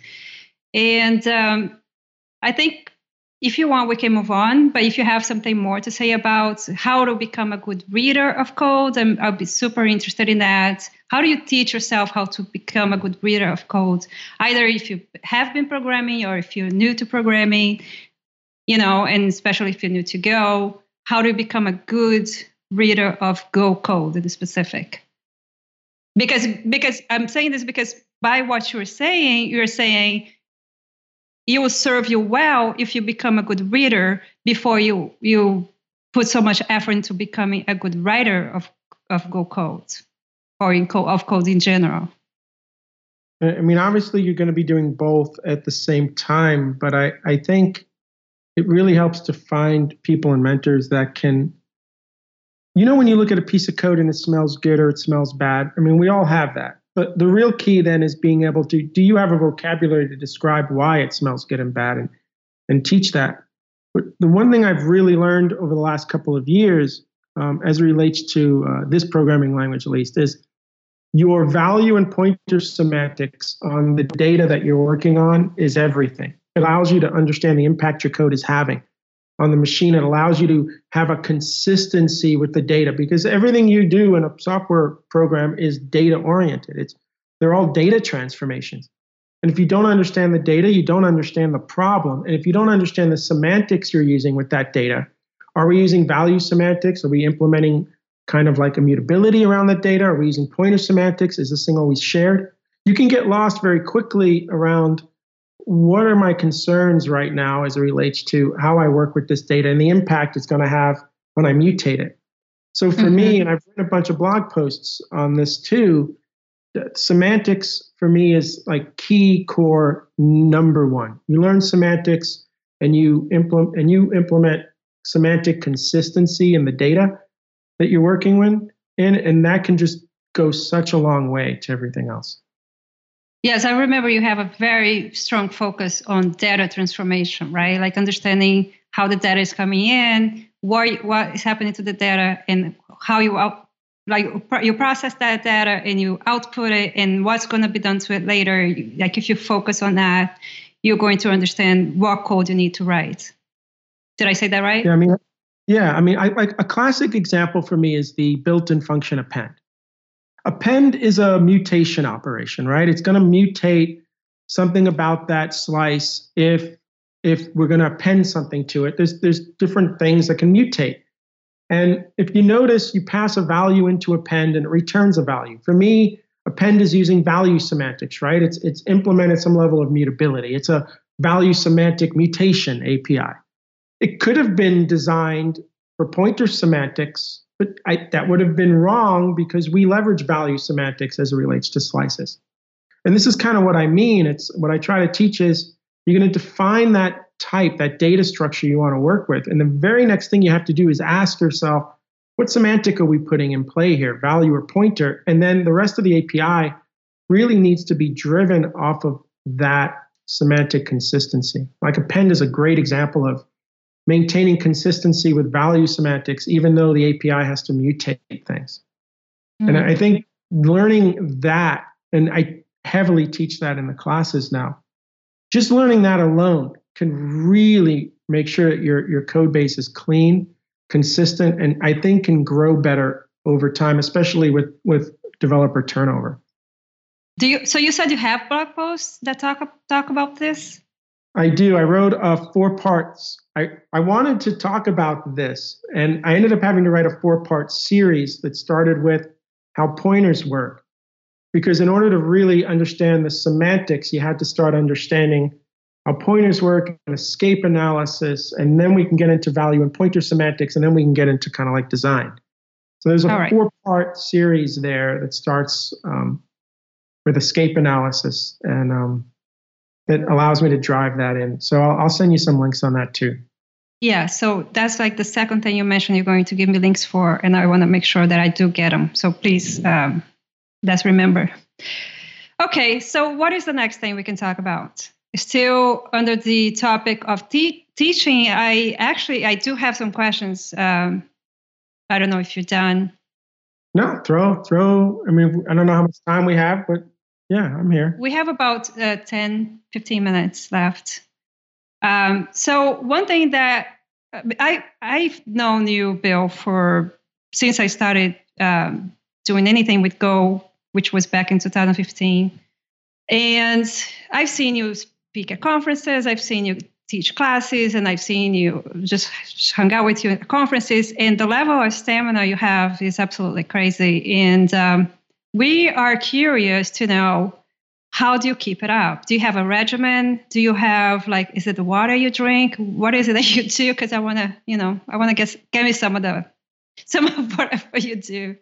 Speaker 4: and um, i think if you want, we can move on. But if you have something more to say about how to become a good reader of code, i I'll be super interested in that. How do you teach yourself how to become a good reader of code? Either if you have been programming or if you're new to programming, you know, and especially if you're new to Go, how do you become a good reader of Go code in specific? Because because I'm saying this because by what you're saying, you're saying it will serve you well if you become a good reader before you you put so much effort into becoming a good writer of of Go code or in code of code in general.
Speaker 2: I mean, obviously, you're going to be doing both at the same time, but I, I think it really helps to find people and mentors that can. You know, when you look at a piece of code and it smells good or it smells bad, I mean, we all have that. But the real key then is being able to do you have a vocabulary to describe why it smells good and bad and, and teach that. But the one thing I've really learned over the last couple of years, um, as relates to uh, this programming language at least, is your value and pointer semantics on the data that you're working on is everything. It allows you to understand the impact your code is having on the machine. It allows you to have a consistency with the data because everything you do in a software program is data oriented. It's they're all data transformations. And if you don't understand the data, you don't understand the problem. And if you don't understand the semantics you're using with that data, are we using value semantics? Are we implementing kind of like immutability around that data? Are we using pointer semantics? Is this thing always shared? You can get lost very quickly around what are my concerns right now as it relates to how I work with this data and the impact it's going to have when I mutate it. So for mm-hmm. me, and I've written a bunch of blog posts on this too, semantics for me is like key core number one. You learn semantics and you implement and you implement semantic consistency in the data that you're working with, and, and that can just go such a long way to everything else.
Speaker 4: Yes, I remember you have a very strong focus on data transformation, right? Like understanding how the data is coming in, what what is happening to the data, and how you out, like you process that data and you output it, and what's going to be done to it later. Like if you focus on that, you're going to understand what code you need to write. Did I say that right?
Speaker 2: Yeah, I mean, Yeah, I mean, I, like a classic example for me is the built-in function append. Append is a mutation operation, right? It's going to mutate something about that slice if if we're going to append something to it. There's there's different things that can mutate. And if you notice, you pass a value into append and it returns a value. For me, append is using value semantics, right? It's it's implemented some level of mutability. It's a value semantic mutation API. It could have been designed for pointer semantics, but I, that would have been wrong because we leverage value semantics as it relates to slices. And this is kind of what I mean. It's what I try to teach is you're going to define that type, that data structure you want to work with. And the very next thing you have to do is ask yourself, what semantic are we putting in play here, value or pointer? And then the rest of the API really needs to be driven off of that semantic consistency. Like append is a great example of maintaining consistency with value semantics, even though the API has to mutate things. Mm-hmm. And I think learning that, and I heavily teach that in the classes now, just learning that alone can really make sure that your, your code base is clean, consistent, and I think can grow better over time, especially with, with developer turnover.
Speaker 4: Do you? So you said you have blog posts that talk talk about this.
Speaker 2: I do. I wrote uh, four parts. I, I wanted to talk about this, and I ended up having to write a four part series that started with how pointers work. Because in order to really understand the semantics, you had to start understanding how pointers work and escape analysis, and then we can get into value and pointer semantics, and then we can get into kind of like design. So there's a right. four part series there that starts um, with escape analysis, and um, it allows me to drive that in. So I'll, I'll send you some links on that too.
Speaker 4: Yeah, so that's like the second thing you mentioned you're going to give me links for, and I want to make sure that I do get them. So please, um, let's remember. Okay, so what is the next thing we can talk about? Still under the topic of te- teaching, I actually I do have some questions. Um, I don't know if you're done.
Speaker 2: No, throw throw. I mean, I don't know how much time we have, but yeah, I'm here.
Speaker 4: We have about uh, 10, 15 minutes left. Um, so one thing that uh, I I've known you, Bill, for since I started um, doing anything with Go, which was back in 2015, and I've seen you speak at conferences. I've seen you teach classes, and I've seen you just hung out with you at conferences. And the level of stamina you have is absolutely crazy. And um, we are curious to know how do you keep it up? Do you have a regimen? Do you have like is it the water you drink? What is it that you do? Because I want to, you know, I want to get give me some of the some of (laughs) whatever you do.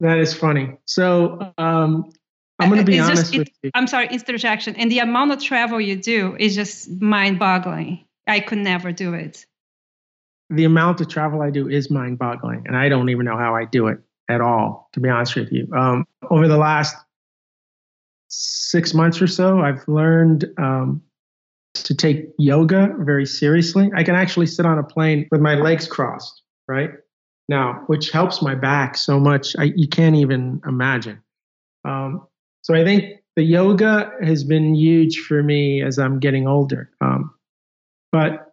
Speaker 2: That is funny. So um, I'm going to be it's honest just, with you.
Speaker 4: I'm sorry, interjection. And the amount of travel you do is just mind-boggling. I could never do it.
Speaker 2: The amount of travel I do is mind-boggling, and I don't even know how I do it at all, to be honest with you. Um, over the last six months or so, I've learned um, to take yoga very seriously. I can actually sit on a plane with my legs crossed, right? Now, which helps my back so much, I, you can't even imagine. Um, so I think the yoga has been huge for me as I'm getting older. Um, but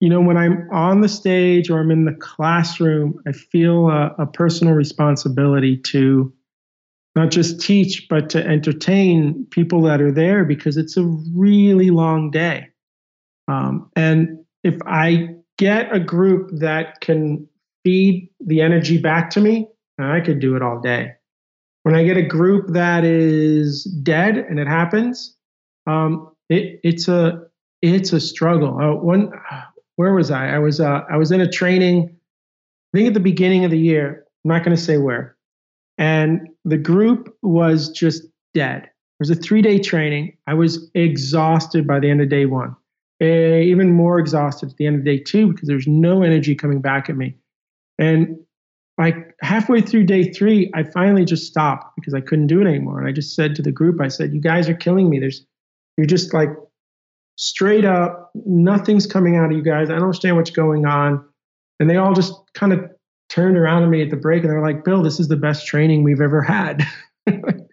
Speaker 2: you know, when I'm on the stage or I'm in the classroom, I feel a, a personal responsibility to not just teach, but to entertain people that are there because it's a really long day. Um, and if I get a group that can feed the energy back to me, I could do it all day. When I get a group that is dead, and it happens, um, it, it's a it's a struggle. Uh, one where was I? I was uh, I was in a training, I think at the beginning of the year. I'm not going to say where, and the group was just dead. It was a three day training. I was exhausted by the end of day one, uh, even more exhausted at the end of day two because there's no energy coming back at me. And like halfway through day three, I finally just stopped because I couldn't do it anymore. And I just said to the group, I said, "You guys are killing me. There's, you're just like straight up, nothing's coming out of you guys. I don't understand what's going on. And they all just kind of turned around to me at the break and they're like, Bill, this is the best training we've ever had. (laughs) and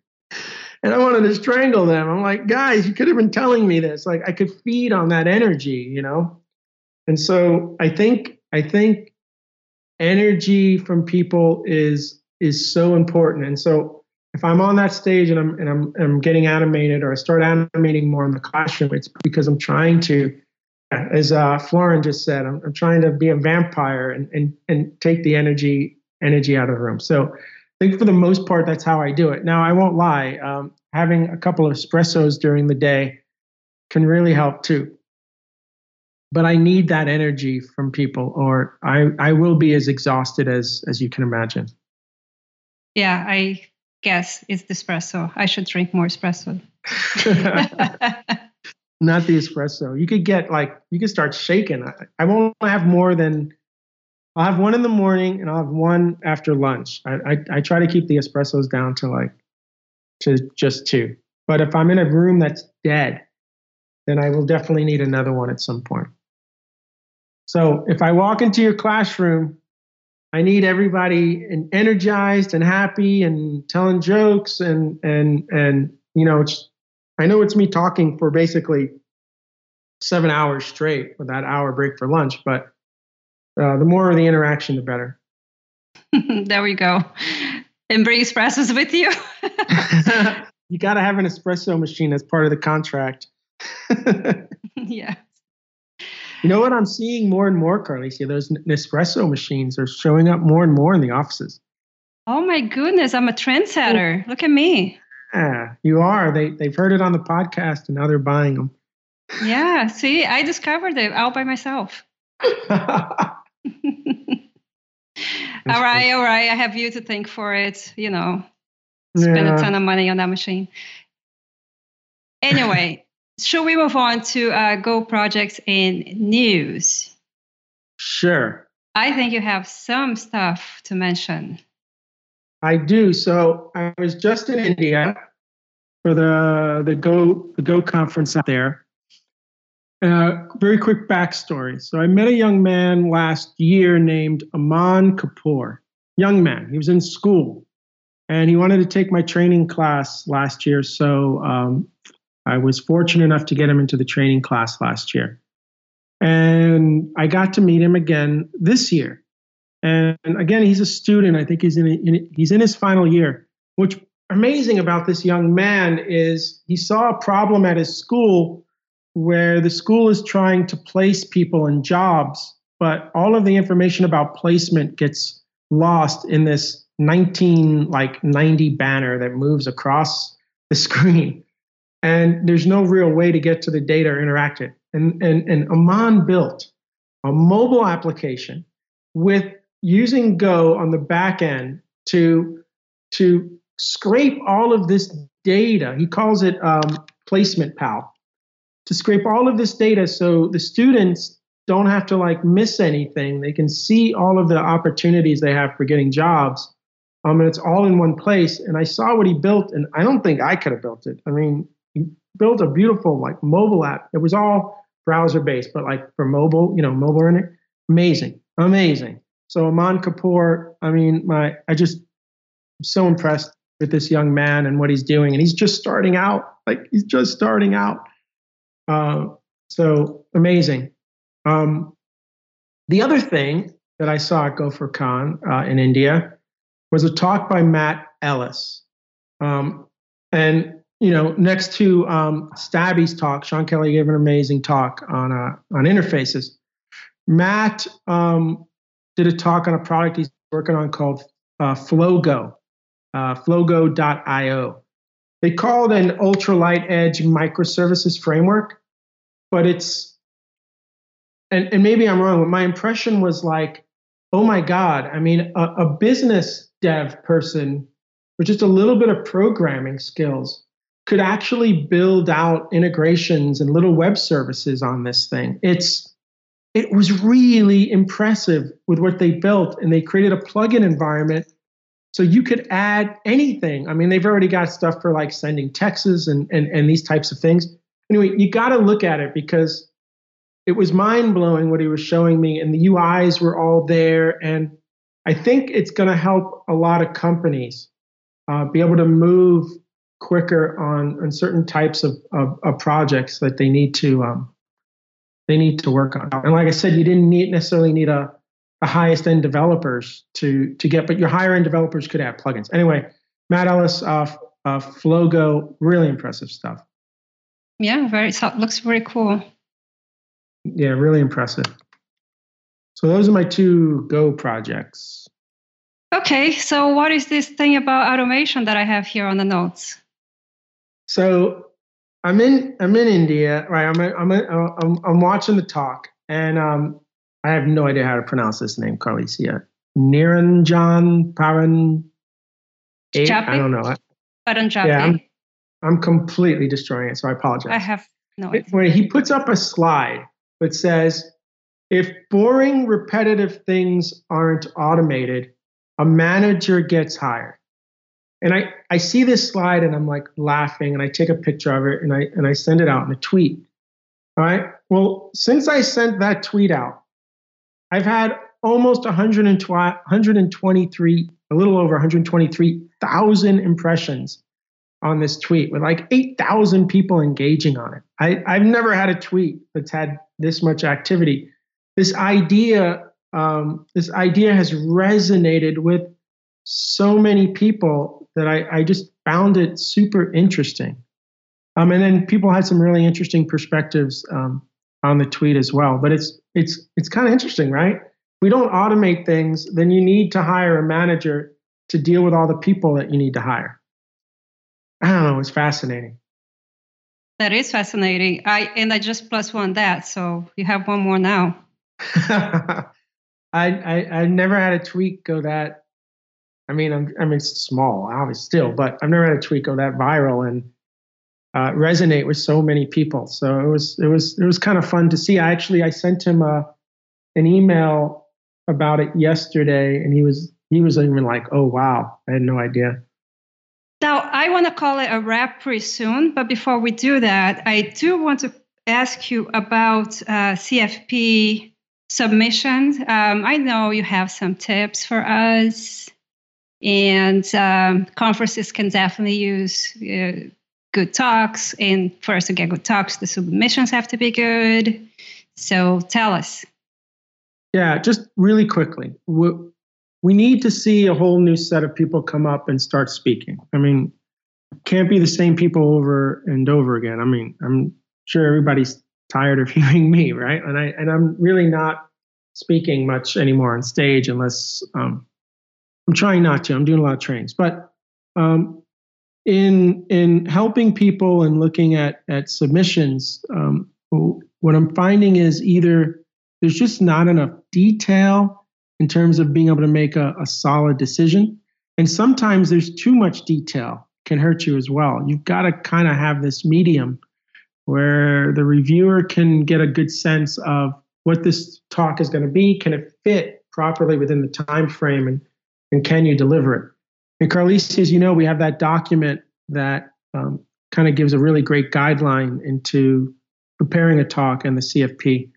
Speaker 2: I wanted to strangle them. I'm like, guys, you could have been telling me this. Like I could feed on that energy, you know? And so I think, I think energy from people is is so important. And so if I'm on that stage and I'm and I'm, I'm getting animated or I start animating more in the classroom, it's because I'm trying to, as uh, Florin just said, I'm, I'm trying to be a vampire and, and and take the energy energy out of the room. So I think for the most part, that's how I do it. Now I won't lie, um, having a couple of espressos during the day can really help too. But I need that energy from people, or I I will be as exhausted as as you can imagine.
Speaker 4: Yeah, I guess it's the espresso. I should drink more espresso. (laughs)
Speaker 2: Not the espresso. You could get like you could start shaking. I, I won't have more than I'll have one in the morning and I'll have one after lunch. I, I, I try to keep the espressos down to like to just two. But if I'm in a room that's dead, then I will definitely need another one at some point. So if I walk into your classroom I need everybody energized and happy and telling jokes and and and you know it's I know it's me talking for basically seven hours straight with that hour break for lunch, but uh, the more the interaction, the better. (laughs)
Speaker 4: there we go. And bring espressos with you. (laughs)
Speaker 2: you got to have an espresso machine as part of the contract. (laughs)
Speaker 4: yeah.
Speaker 2: You know what I'm seeing more and more, Carlisia? Those Nespresso machines are showing up more and more in the offices.
Speaker 4: Oh my goodness, I'm a trendsetter. Oh. Look at me.
Speaker 2: Yeah, you are. They they've heard it on the podcast and now they're buying them.
Speaker 4: Yeah, see, I discovered it all by myself. (laughs) all right, all right. I have you to thank for it. You know, spend yeah. a ton of money on that machine. Anyway, should we move on to uh, Go projects and news?
Speaker 2: Sure.
Speaker 4: I think you have some stuff to mention.
Speaker 2: I do. So I was just in India for the the Go the Go conference out there. Uh, very quick backstory. So I met a young man last year named Aman Kapoor. Young man. He was in school, and he wanted to take my training class last year. So um, I was fortunate enough to get him into the training class last year. And I got to meet him again this year. And again, he's a student. I think he's in, in he's in his final year. What's amazing about this young man is he saw a problem at his school where the school is trying to place people in jobs, but all of the information about placement gets lost in this 19 like 90 banner that moves across the (laughs) screen and there's no real way to get to the data or interact it. And, and, and Aman built a mobile application with using Go on the back end to, to scrape all of this data. He calls it um, Placement Pal. To scrape all of this data so the students don't have to like miss anything. They can see all of the opportunities they have for getting jobs. Um, and it's all in one place. And I saw what he built, and I don't think I could have built it. I mean, built a beautiful like mobile app. It was all browser based, but like for mobile, you know, mobile internet, amazing, amazing. So Aman Kapoor, I mean, my I just I'm so impressed with this young man and what he's doing, and he's just starting out. Like he's just starting out. Uh, so amazing. Um, the other thing that I saw at GopherCon uh, in India was a talk by Matt Ellis. Um, and you know, next to um, Stabby's talk, Sean Kelly gave an amazing talk on uh, on interfaces. Matt um, did a talk on a product he's working on called uh, Flogo, uh, Flogo.io. They call it an ultralight edge microservices framework, but it's and, and maybe I'm wrong, but my impression was like, oh my God, I mean, a, a business dev person with just a little bit of programming skills could actually build out integrations and little web services on this thing. It's it was really impressive with what they built and they created a plugin environment so you could add anything. I mean, they've already got stuff for like sending texts and and, and these types of things. Anyway, you got to look at it because it was mind blowing what he was showing me, and the UIs were all there. And I think it's going to help a lot of companies uh, be able to move quicker on on certain types of, of, of projects that they need to um, they need to work on. And like I said, you didn't need necessarily need a the highest end developers to to get, but your higher end developers could add plugins. Anyway, Matt Ellis, uh, uh, Flogo, really impressive stuff.
Speaker 4: Yeah, very so looks very cool.
Speaker 2: Yeah, really impressive. So those are my two Go projects.
Speaker 4: Okay, so what is this thing about automation that I have here on the notes?
Speaker 2: So I'm in I'm in India, right? I'm I'm I'm, I'm watching the talk, and um, I have no idea how to pronounce this name, Carlisia. Niranjan Paran. I don't know.
Speaker 4: Paranjapi.
Speaker 2: Yeah, I'm, I'm completely destroying it, so I apologize.
Speaker 4: I have no
Speaker 2: idea. When he puts up a slide that says, if boring, repetitive things aren't automated, a manager gets hired. And I, I see this slide and I'm like laughing and I take a picture of it and I and I send it out in a tweet. All right. Well, since I sent that tweet out, I've had almost 123, a little over 123,000 impressions on this tweet with like 8,000 people engaging on it. I, I've never had a tweet that's had this much activity. This idea, um, this idea has resonated with so many people that I, I just found it super interesting. Um, and then people had some really interesting perspectives um, on the tweet as well. But it's it's it's kind of interesting, right? We don't automate things, then you need to hire a manager to deal with all the people that you need to hire. I don't know. It's fascinating.
Speaker 4: That is fascinating. I and I just plus one that, so you have one more now. (laughs)
Speaker 2: I, I I never had a tweet go that. I mean, I'm I mean it's small, obviously still, but I've never had a tweet go that viral and uh, resonate with so many people. So it was it was it was kind of fun to see. I actually I sent him a an email about it yesterday, and he was he was even like, "Oh wow, I had no idea."
Speaker 4: Now, I want to call it a wrap pretty soon, but before we do that, I do want to ask you about uh, CFP submissions. Um, I know you have some tips for us, and um, conferences can definitely use uh, good talks. And for us to get good talks, the submissions have to be good. So tell us.
Speaker 2: Yeah, just really quickly we need to see a whole new set of people come up and start speaking. I mean, can't be the same people over and over again. I mean, I'm sure everybody's tired of (laughs) hearing me, right? And I and I'm really not speaking much anymore on stage unless um, I'm trying not to. I'm doing a lot of trainings, but um, in in helping people and looking at at submissions, um, what I'm finding is either there's just not enough detail in terms of being able to make a, a solid decision. And sometimes there's too much detail can hurt you as well. You've got to kind of have this medium where the reviewer can get a good sense of what this talk is going to be. Can it fit properly within the time frame, and and can you deliver it? And Carlisia, as you know, we have that document that um, kind of gives a really great guideline into preparing a talk and the CFP.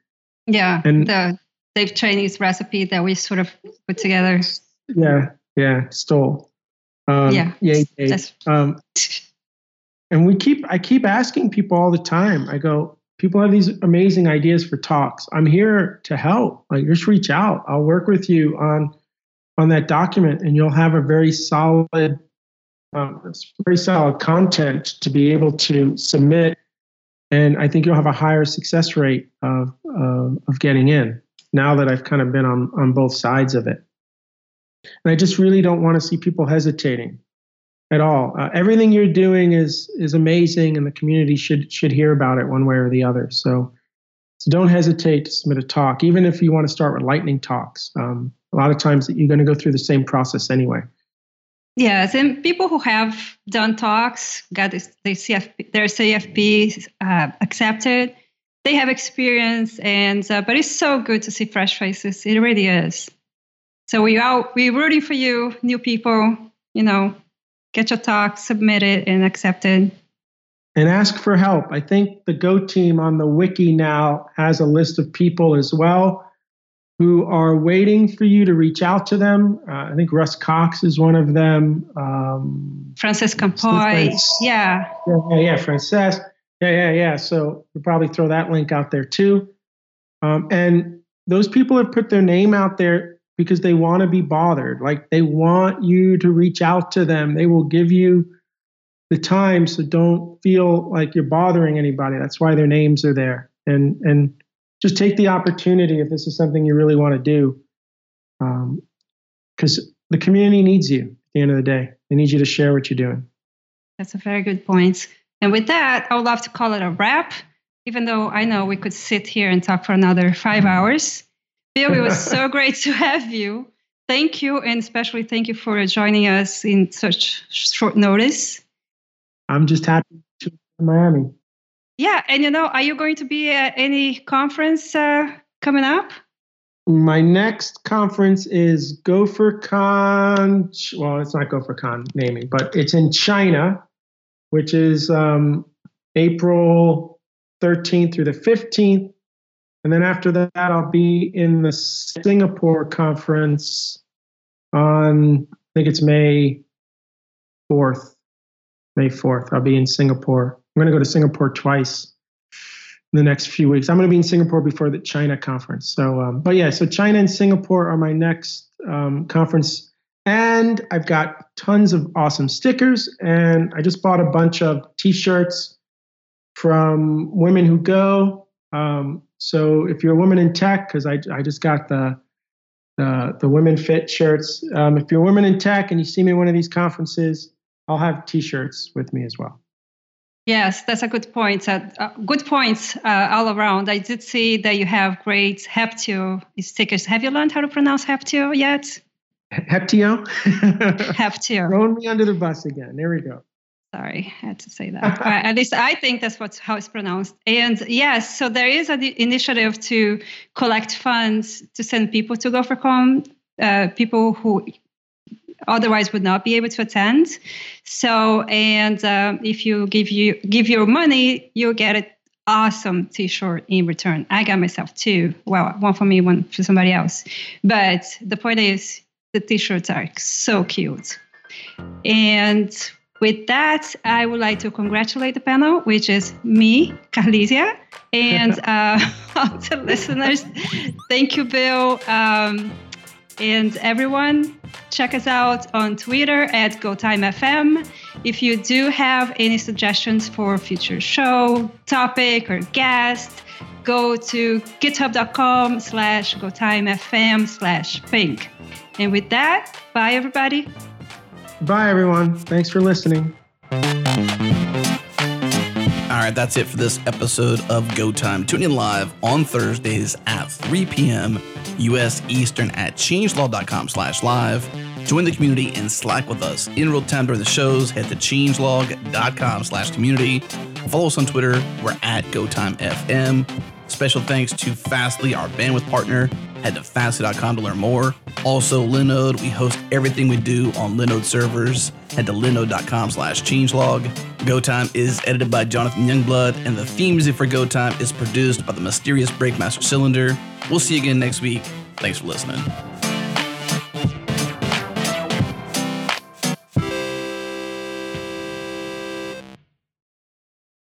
Speaker 4: Yeah, and the Dave Cheney's recipe that we sort of put together.
Speaker 2: Yeah, yeah, stole. Um,
Speaker 4: yeah,
Speaker 2: yeah. Um, and we keep, I keep asking people all the time. I go, people have these amazing ideas for talks. I'm here to help. Like, just reach out. I'll work with you on on that document, and you'll have a very solid, um, very solid content to be able to submit. And I think you'll have a higher success rate of uh, of getting in now that I've kind of been on, on both sides of it. And I just really don't want to see people hesitating at all. Uh, everything you're doing is is amazing, and the community should should hear about it one way or the other. So, so don't hesitate to submit a talk, even if you want to start with lightning talks. Um, a lot of times you're going to go through the same process anyway.
Speaker 4: Yes, and people who have done talks got this, the CFP, their CFP uh, accepted they have experience and uh, but it's so good to see fresh faces it really is so we are we're rooting for you new people you know get your talk submitted and accepted
Speaker 2: and ask for help i think the go team on the wiki now has a list of people as well who are waiting for you to reach out to them uh, i think russ cox is one of them um,
Speaker 4: Francesc Campoy yeah
Speaker 2: yeah yeah Francesc yeah, yeah, yeah. So we'll probably throw that link out there too. Um, and those people have put their name out there. because they want to be bothered. Like they want you to reach out to them. They will give you the time, so don't feel like you're bothering anybody. That's why their names are there. And and just take the opportunity if this is something you really want to do, because um, the community needs you. At the end of the day, they need you to share what you're doing.
Speaker 4: That's a very good point. And with that, I would love to call it a wrap. Even though I know we could sit here and talk for another five hours. Bill, it was (laughs) so great to have you. Thank you, and especially thank you for joining us in such short notice.
Speaker 2: I'm just happy to be in Miami.
Speaker 4: Yeah, and you know, are you going to be at any conference uh, coming up?
Speaker 2: My next conference is GopherCon. Well, it's not GopherCon naming, but it's in China, which is um, April 13th through the 15th. And then after that, I'll be in the Singapore conference on, I think it's May 4th. May 4th. I'll be in Singapore. I'm going to go to Singapore twice in the next few weeks. I'm going to be in Singapore before the China conference. So, um, but yeah, so China and Singapore are my next um, conference. And I've got tons of awesome stickers. And I just bought a bunch of t shirts from Women Who Go. Um, so if you're a woman in tech, because I, I just got the the, the women fit shirts. Um, if you're a woman in tech and you see me at one of these conferences, I'll have t-shirts with me as well.
Speaker 4: Yes, that's a good point. Uh, uh, good points uh, all around. I did see that you have great Heptio stickers. Have you learned how to pronounce Heptio yet?
Speaker 2: Heptio? (laughs)
Speaker 4: Heptio.
Speaker 2: Throwing me under the bus again. There we go.
Speaker 4: Sorry, I had to say that. (laughs) at least I think that's what's how it's pronounced. And yes, so there is an initiative to collect funds to send people to GopherCon, uh, people who otherwise would not be able to attend. So, and um, if you give you give your money, you'll get an awesome T-shirt in return. I got myself two. Well, one for me, one for somebody else. But the point is, the T-shirts are so cute. And with that, I would like to congratulate the panel, which is me, Carlisia, and (laughs) uh, (laughs) all the listeners. Thank you, Bill. Um, and everyone, check us out on Twitter at GoTimeFM. If you do have any suggestions for future show, topic, or guest, go to github.com slash GoTimeFM slash ping. And with that, bye everybody.
Speaker 2: Bye everyone. Thanks for listening. All
Speaker 1: right, that's it for this episode of Go Time. Tune in live on Thursdays at 3 p.m. U.S. Eastern at changelog.com slash live. Join the community and Slack with us in real time during the shows. Head to changelog.com slash community. Follow us on Twitter. We're at GoTimeFM. Special thanks to Fastly, our bandwidth partner. Head to fastly.com to learn more. Also, Linode, we host everything we do on Linode servers. Head to linode.com slash changelog. GoTime is edited by Jonathan Youngblood, and the theme music for GoTime is produced by the mysterious Breakmaster Cylinder. We'll see you again next week. Thanks for listening.